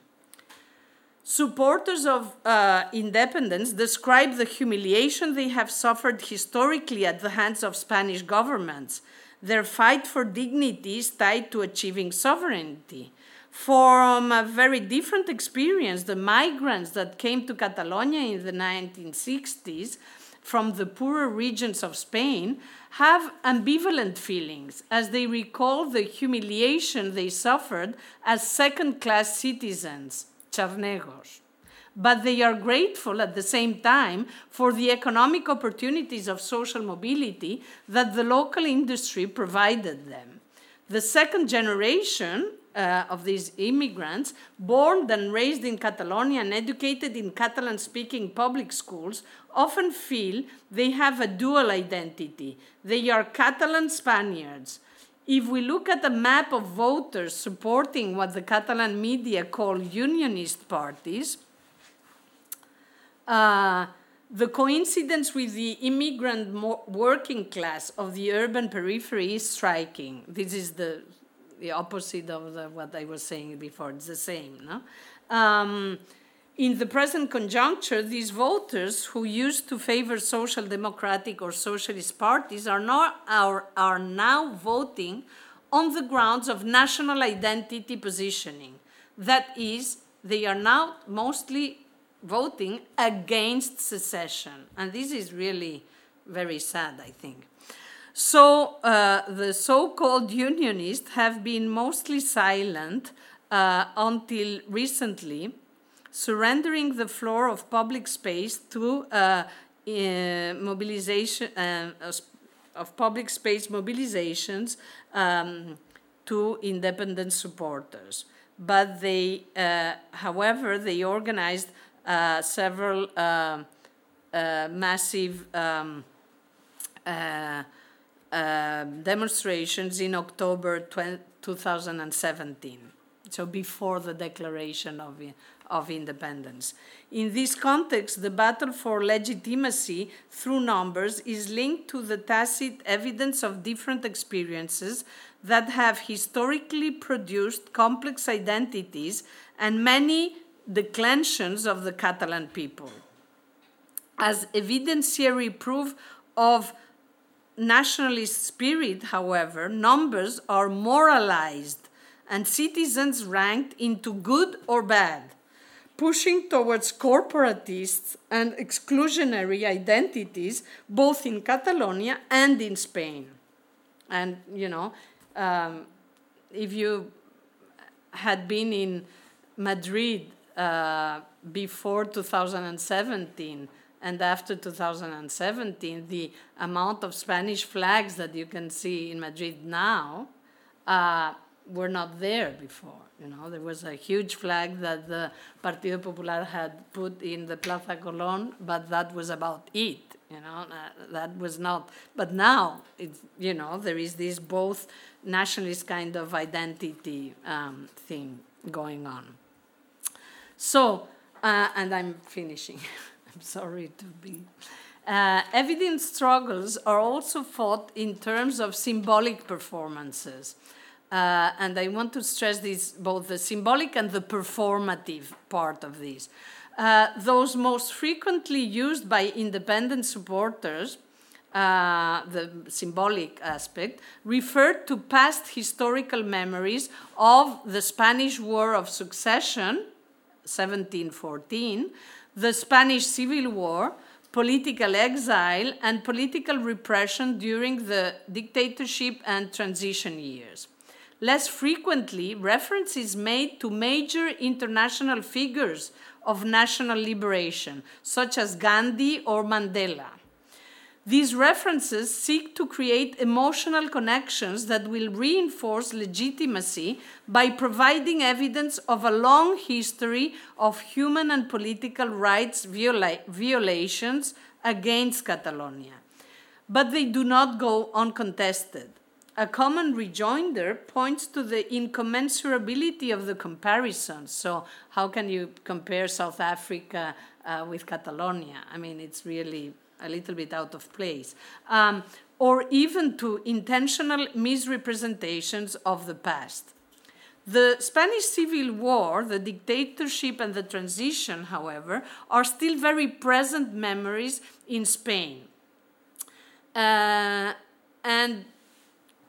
Supporters of uh, independence describe the humiliation they have suffered historically at the hands of Spanish governments. Their fight for dignity is tied to achieving sovereignty from a very different experience. The migrants that came to Catalonia in the 1960s from the poorer regions of Spain have ambivalent feelings as they recall the humiliation they suffered as second class citizens, charnegos. But they are grateful at the same time for the economic opportunities of social mobility that the local industry provided them. The second generation uh, of these immigrants, born and raised in Catalonia and educated in Catalan speaking public schools, often feel they have a dual identity. They are Catalan Spaniards. If we look at a map of voters supporting what the Catalan media call unionist parties, uh, the coincidence with the immigrant working class of the urban periphery is striking. This is the the opposite of the, what I was saying before. It's the same. No? Um, in the present conjuncture, these voters who used to favor social democratic or socialist parties are, not, are, are now voting on the grounds of national identity positioning. That is, they are now mostly voting against secession. And this is really very sad, I think. So uh, the so-called unionists have been mostly silent uh, until recently, surrendering the floor of public space to uh, mobilization uh, of public space mobilizations um, to independent supporters. but they, uh, however, they organized uh, several massive um, uh, demonstrations in October 20, 2017, so before the declaration of, of independence. In this context, the battle for legitimacy through numbers is linked to the tacit evidence of different experiences that have historically produced complex identities and many declensions of the Catalan people. As evidentiary proof of nationalist spirit, however, numbers are moralized and citizens ranked into good or bad, pushing towards corporatists and exclusionary identities both in Catalonia and in Spain. And, you know, um, if you had been in Madrid uh, before 2017 and after 2017, the amount of Spanish flags that you can see in Madrid now uh, were not there before. You know, there was a huge flag that the Partido Popular had put in the Plaza Colón, but that was about it. You know, uh, that was not. But now, it's, you know, there is this both nationalist kind of identity um, thing going on. So, uh, and I'm finishing. Sorry to be. Uh, evident struggles are also fought in terms of symbolic performances. Uh, and I want to stress this both the symbolic and the performative part of this. Uh, those most frequently used by independent supporters, uh, the symbolic aspect, refer to past historical memories of the Spanish War of Succession, 1714, the Spanish Civil War, political exile, and political repression during the dictatorship and transition years. Less frequently, reference is made to major international figures of national liberation, such as Gandhi or Mandela. These references seek to create emotional connections that will reinforce legitimacy by providing evidence of a long history of human and political rights viola violations against Catalonia. But they do not go uncontested. A common rejoinder points to the incommensurability of the comparisons. So, how can you compare South Africa uh, with Catalonia? I mean, it's really a little bit out of place, um, or even to intentional misrepresentations of the past. The Spanish Civil War, the dictatorship, and the transition, however, are still very present memories in Spain. Uh, and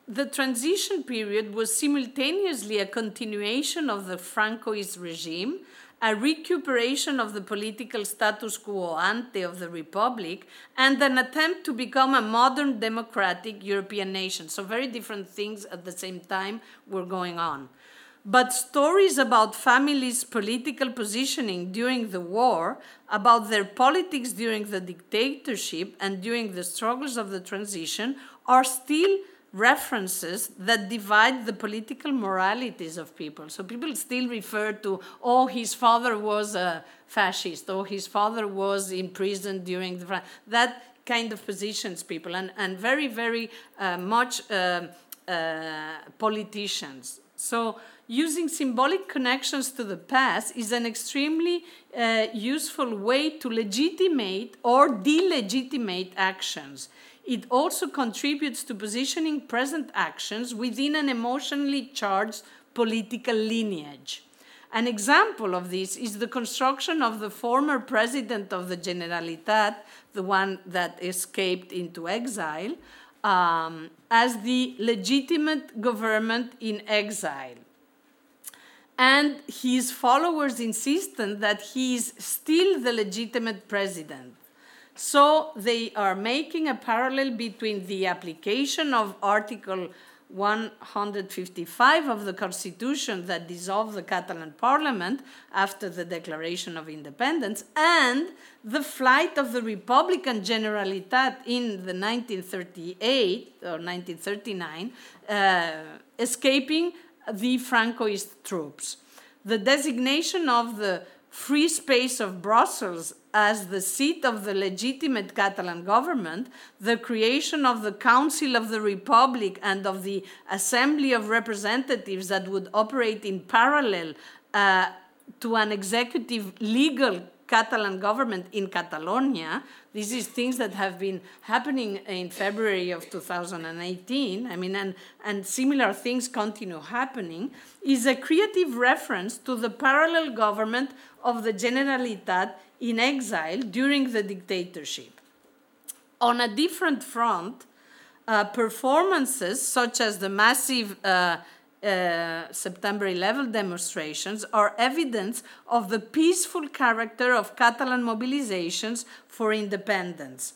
the transition period was simultaneously a continuation of the Francoist regime a recuperation of the political status quo ante of the Republic, and an attempt to become a modern democratic European nation. So, very different things at the same time were going on. But stories about families' political positioning during the war, about their politics during the dictatorship, and during the struggles of the transition are still references that divide the political moralities of people. So people still refer to, oh, his father was a fascist, or his father was imprisoned during the. That kind of positions people, and, and very, very uh, much uh, uh, politicians. So using symbolic connections to the past is an extremely uh, useful way to legitimate or delegitimate actions it also contributes to positioning present actions within an emotionally charged political lineage. An example of this is the construction of the former president of the Generalitat, the one that escaped into exile, um, as the legitimate government in exile. And his followers insisted that he is still the legitimate president. So they are making a parallel between the application of Article 155 of the Constitution that dissolved the Catalan Parliament after the Declaration of Independence and the flight of the Republican Generalitat in the 1938 or 1939, uh, escaping the Francoist troops. the designation of the free space of Brussels as the seat of the legitimate Catalan government, the creation of the Council of the Republic and of the Assembly of Representatives that would operate in parallel uh, to an executive legal Catalan government in Catalonia. This is things that have been happening in February of 2018. I mean, and, and similar things continue happening. Is a creative reference to the parallel government of the Generalitat in exile during the dictatorship. On a different front, uh, performances such as the massive uh, uh, September 11 demonstrations are evidence of the peaceful character of Catalan mobilizations for independence.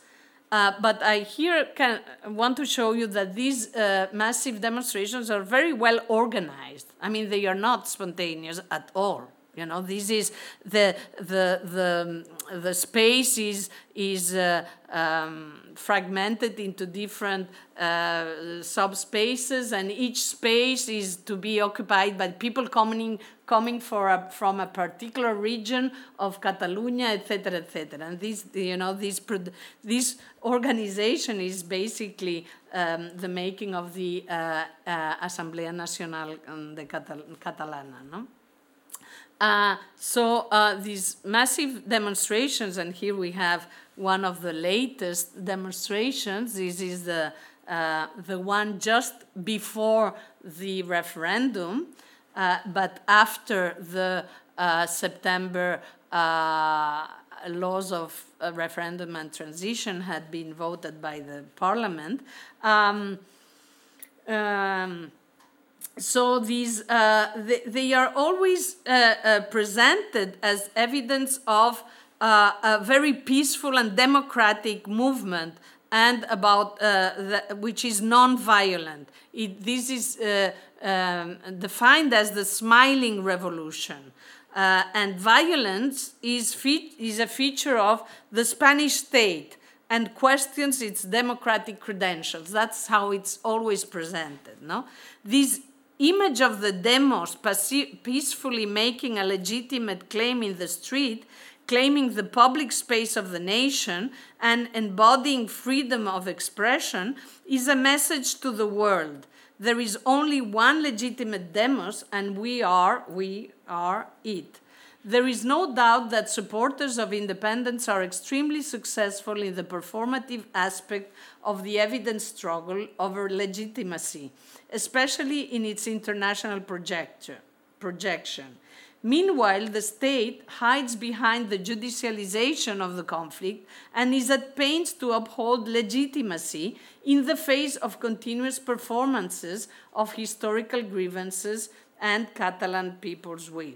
Uh, but I here can want to show you that these uh, massive demonstrations are very well organized. I mean, they are not spontaneous at all. You know, this is the the the the space is is uh, um, fragmented into different uh, subspaces, and each space is to be occupied by people coming coming for a, from a particular region of Catalonia, etc., etc. And this, you know, this this organization is basically um, the making of the uh, uh Nacional de Catal- Catalana, no? Uh, so uh, these massive demonstrations, and here we have one of the latest demonstrations. This is the uh, the one just before the referendum, uh, but after the uh, September uh, laws of referendum and transition had been voted by the parliament. Um, um, so these uh, they, they, are always uh, uh, presented as evidence of uh, a very peaceful and democratic movement and about uh, the, which is non-violent. It, this is uh, um, defined as the smiling revolution. And violence is, fe- is a feature of the spanish state and questions its democratic credentials. That's how it's always presented no? These image of the demos peacefully making a legitimate claim in the street, claiming the public space of the nation, and embodying freedom of expression is a message to the world. There is only one legitimate demos, and we are, we are it. There is no doubt that supporters of independence are extremely successful in the performative aspect of the evidence struggle over legitimacy especially in its international projection. Meanwhile, the state hides behind the judicialization of the conflict and is at pains to uphold legitimacy in the face of continuous performances of historical grievances and Catalan people's will.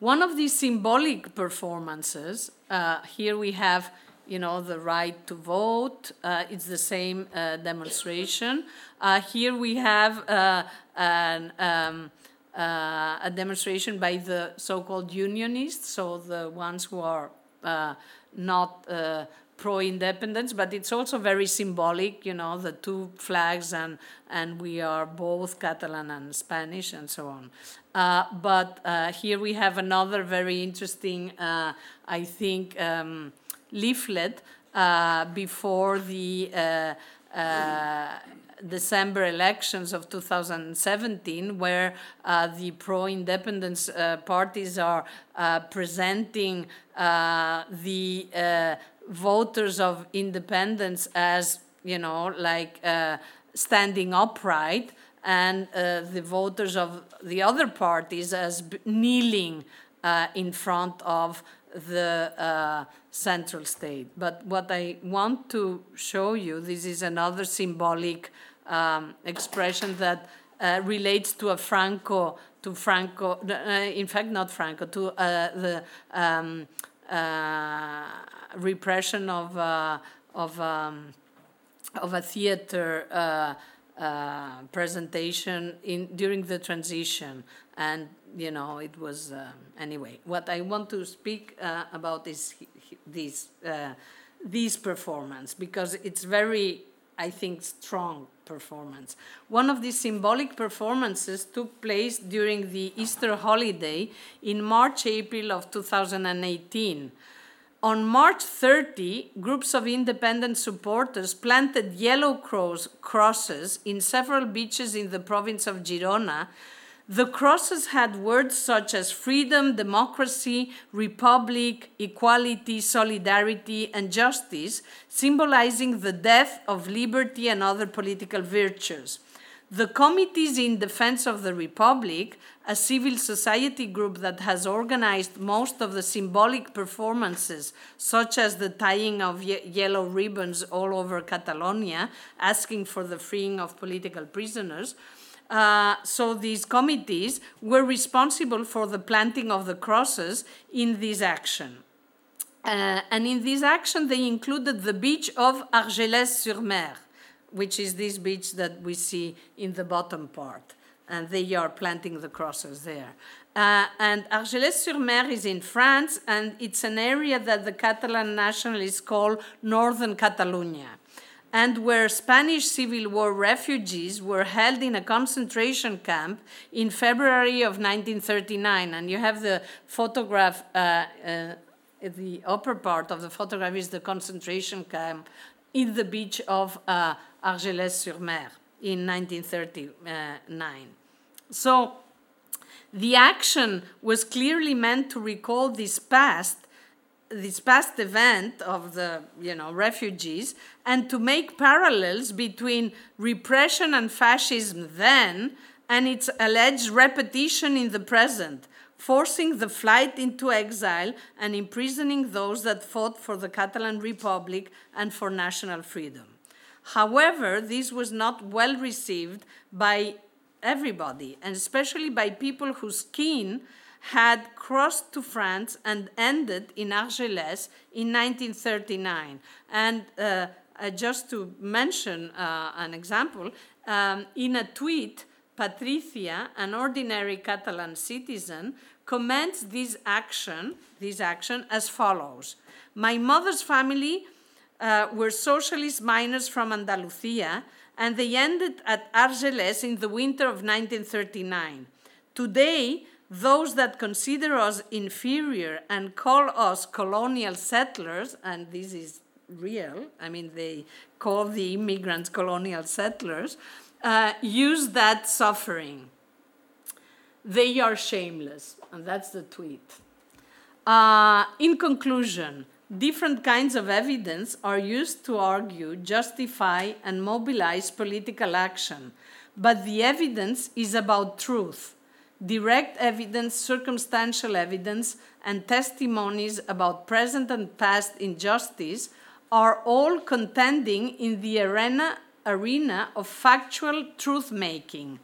One of these symbolic performances, uh, here we have you know, the right to vote. Uh, it's the same uh, demonstration. Uh, here we have uh, an, um, uh, a demonstration by the so-called unionists, so the ones who are uh, not pro-independence, but it's also very symbolic, you know, the two flags and, and we are both Catalan and Spanish and so on. but here we have another very interesting, I think, um, leaflet uh, before the uh, uh, December elections of 2017, where uh, the pro independence uh, parties are uh, presenting the voters of independence as, you know, like standing upright, and the voters of the other parties as kneeling in front of the uh, central state. But what I want to show you, this is another symbolic um, expression that uh, relates to a Franco, to Franco, uh, in fact, not Franco, to uh, the um, uh, repression of, uh, of, um, of a theater presentation in, during the transition. And you know, it was uh, anyway. What I want to speak uh, about is this uh, this performance because it's very I think, strong performance. One of the symbolic performances took place during the Easter holiday in March April of 2018. On March 30, groups of independent supporters planted yellow cross, crosses in several beaches in the province of Girona. The crosses had words such as freedom, democracy, republic, equality, solidarity, and justice, symbolizing the death of liberty and other political virtues. The Committees in Defense of the Republic, a civil society group that has organized most of the symbolic performances, such as the tying of ye yellow ribbons all over Catalonia, asking for the freeing of political prisoners. Uh, so these committees were responsible for the planting of the crosses in this action. Uh, and in this action, they included the beach of Argelès-sur-Mer which is this beach that we see in the bottom part. And they are planting the crosses there. Uh, and Argelès-sur-Mer is in France, and it's an area that the Catalan nationalists call Northern Catalonia, and where Spanish Civil War refugees were held in a concentration camp in February of 1939. And you have the photograph, uh, uh, the upper part of the photograph is the concentration camp in the beach of uh, Argelès-sur-Mer in 1939. So the action was clearly meant to recall this past this past event of the you know refugees and to make parallels between repression and fascism then and its alleged repetition in the present forcing the flight into exile and imprisoning those that fought for the Catalan Republic and for national freedom. However, this was not well received by everybody, and especially by people whose kin had crossed to France and ended in Argelès in 1939. And uh, uh, just to mention uh, an example, um, in a tweet, Patricia, an ordinary Catalan citizen, comments this action, this action as follows. My mother's family uh, were socialist miners from Andalusia, and they ended at Argelès in the winter of 1939. Today, those that consider us inferior and call us colonial settlers, and this is real, I mean, they call the immigrants colonial settlers, uh, use that suffering. They are shameless, and that's the tweet. Uh, in conclusion, different kinds of evidence are used to argue, justify, and mobilize political action, but the evidence is about truth. Direct evidence, circumstantial evidence, and testimonies about present and past injustice are all contending in the arena arena of factual truth making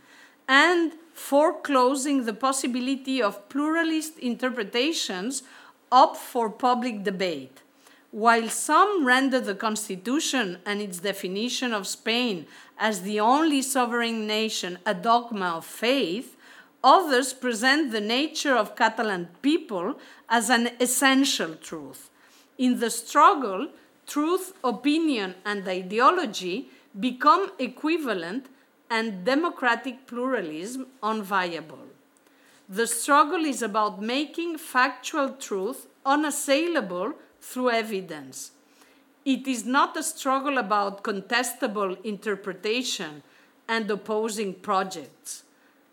and foreclosing the possibility of pluralist interpretations up for public debate. While some render the Constitution and its definition of Spain as the only sovereign nation a dogma of faith, others present the nature of Catalan people as an essential truth. In the struggle, truth, opinion, and ideology become equivalent and democratic pluralism unviable. The struggle is about making factual truth unassailable through evidence. It is not a struggle about contestable interpretation and opposing projects.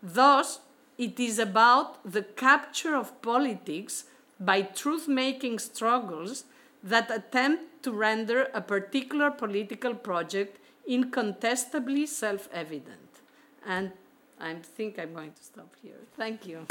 Thus, it is about the capture of politics by truth making struggles that attempt to render a particular political project incontestably self evident. And I think I'm going to stop here. Thank you.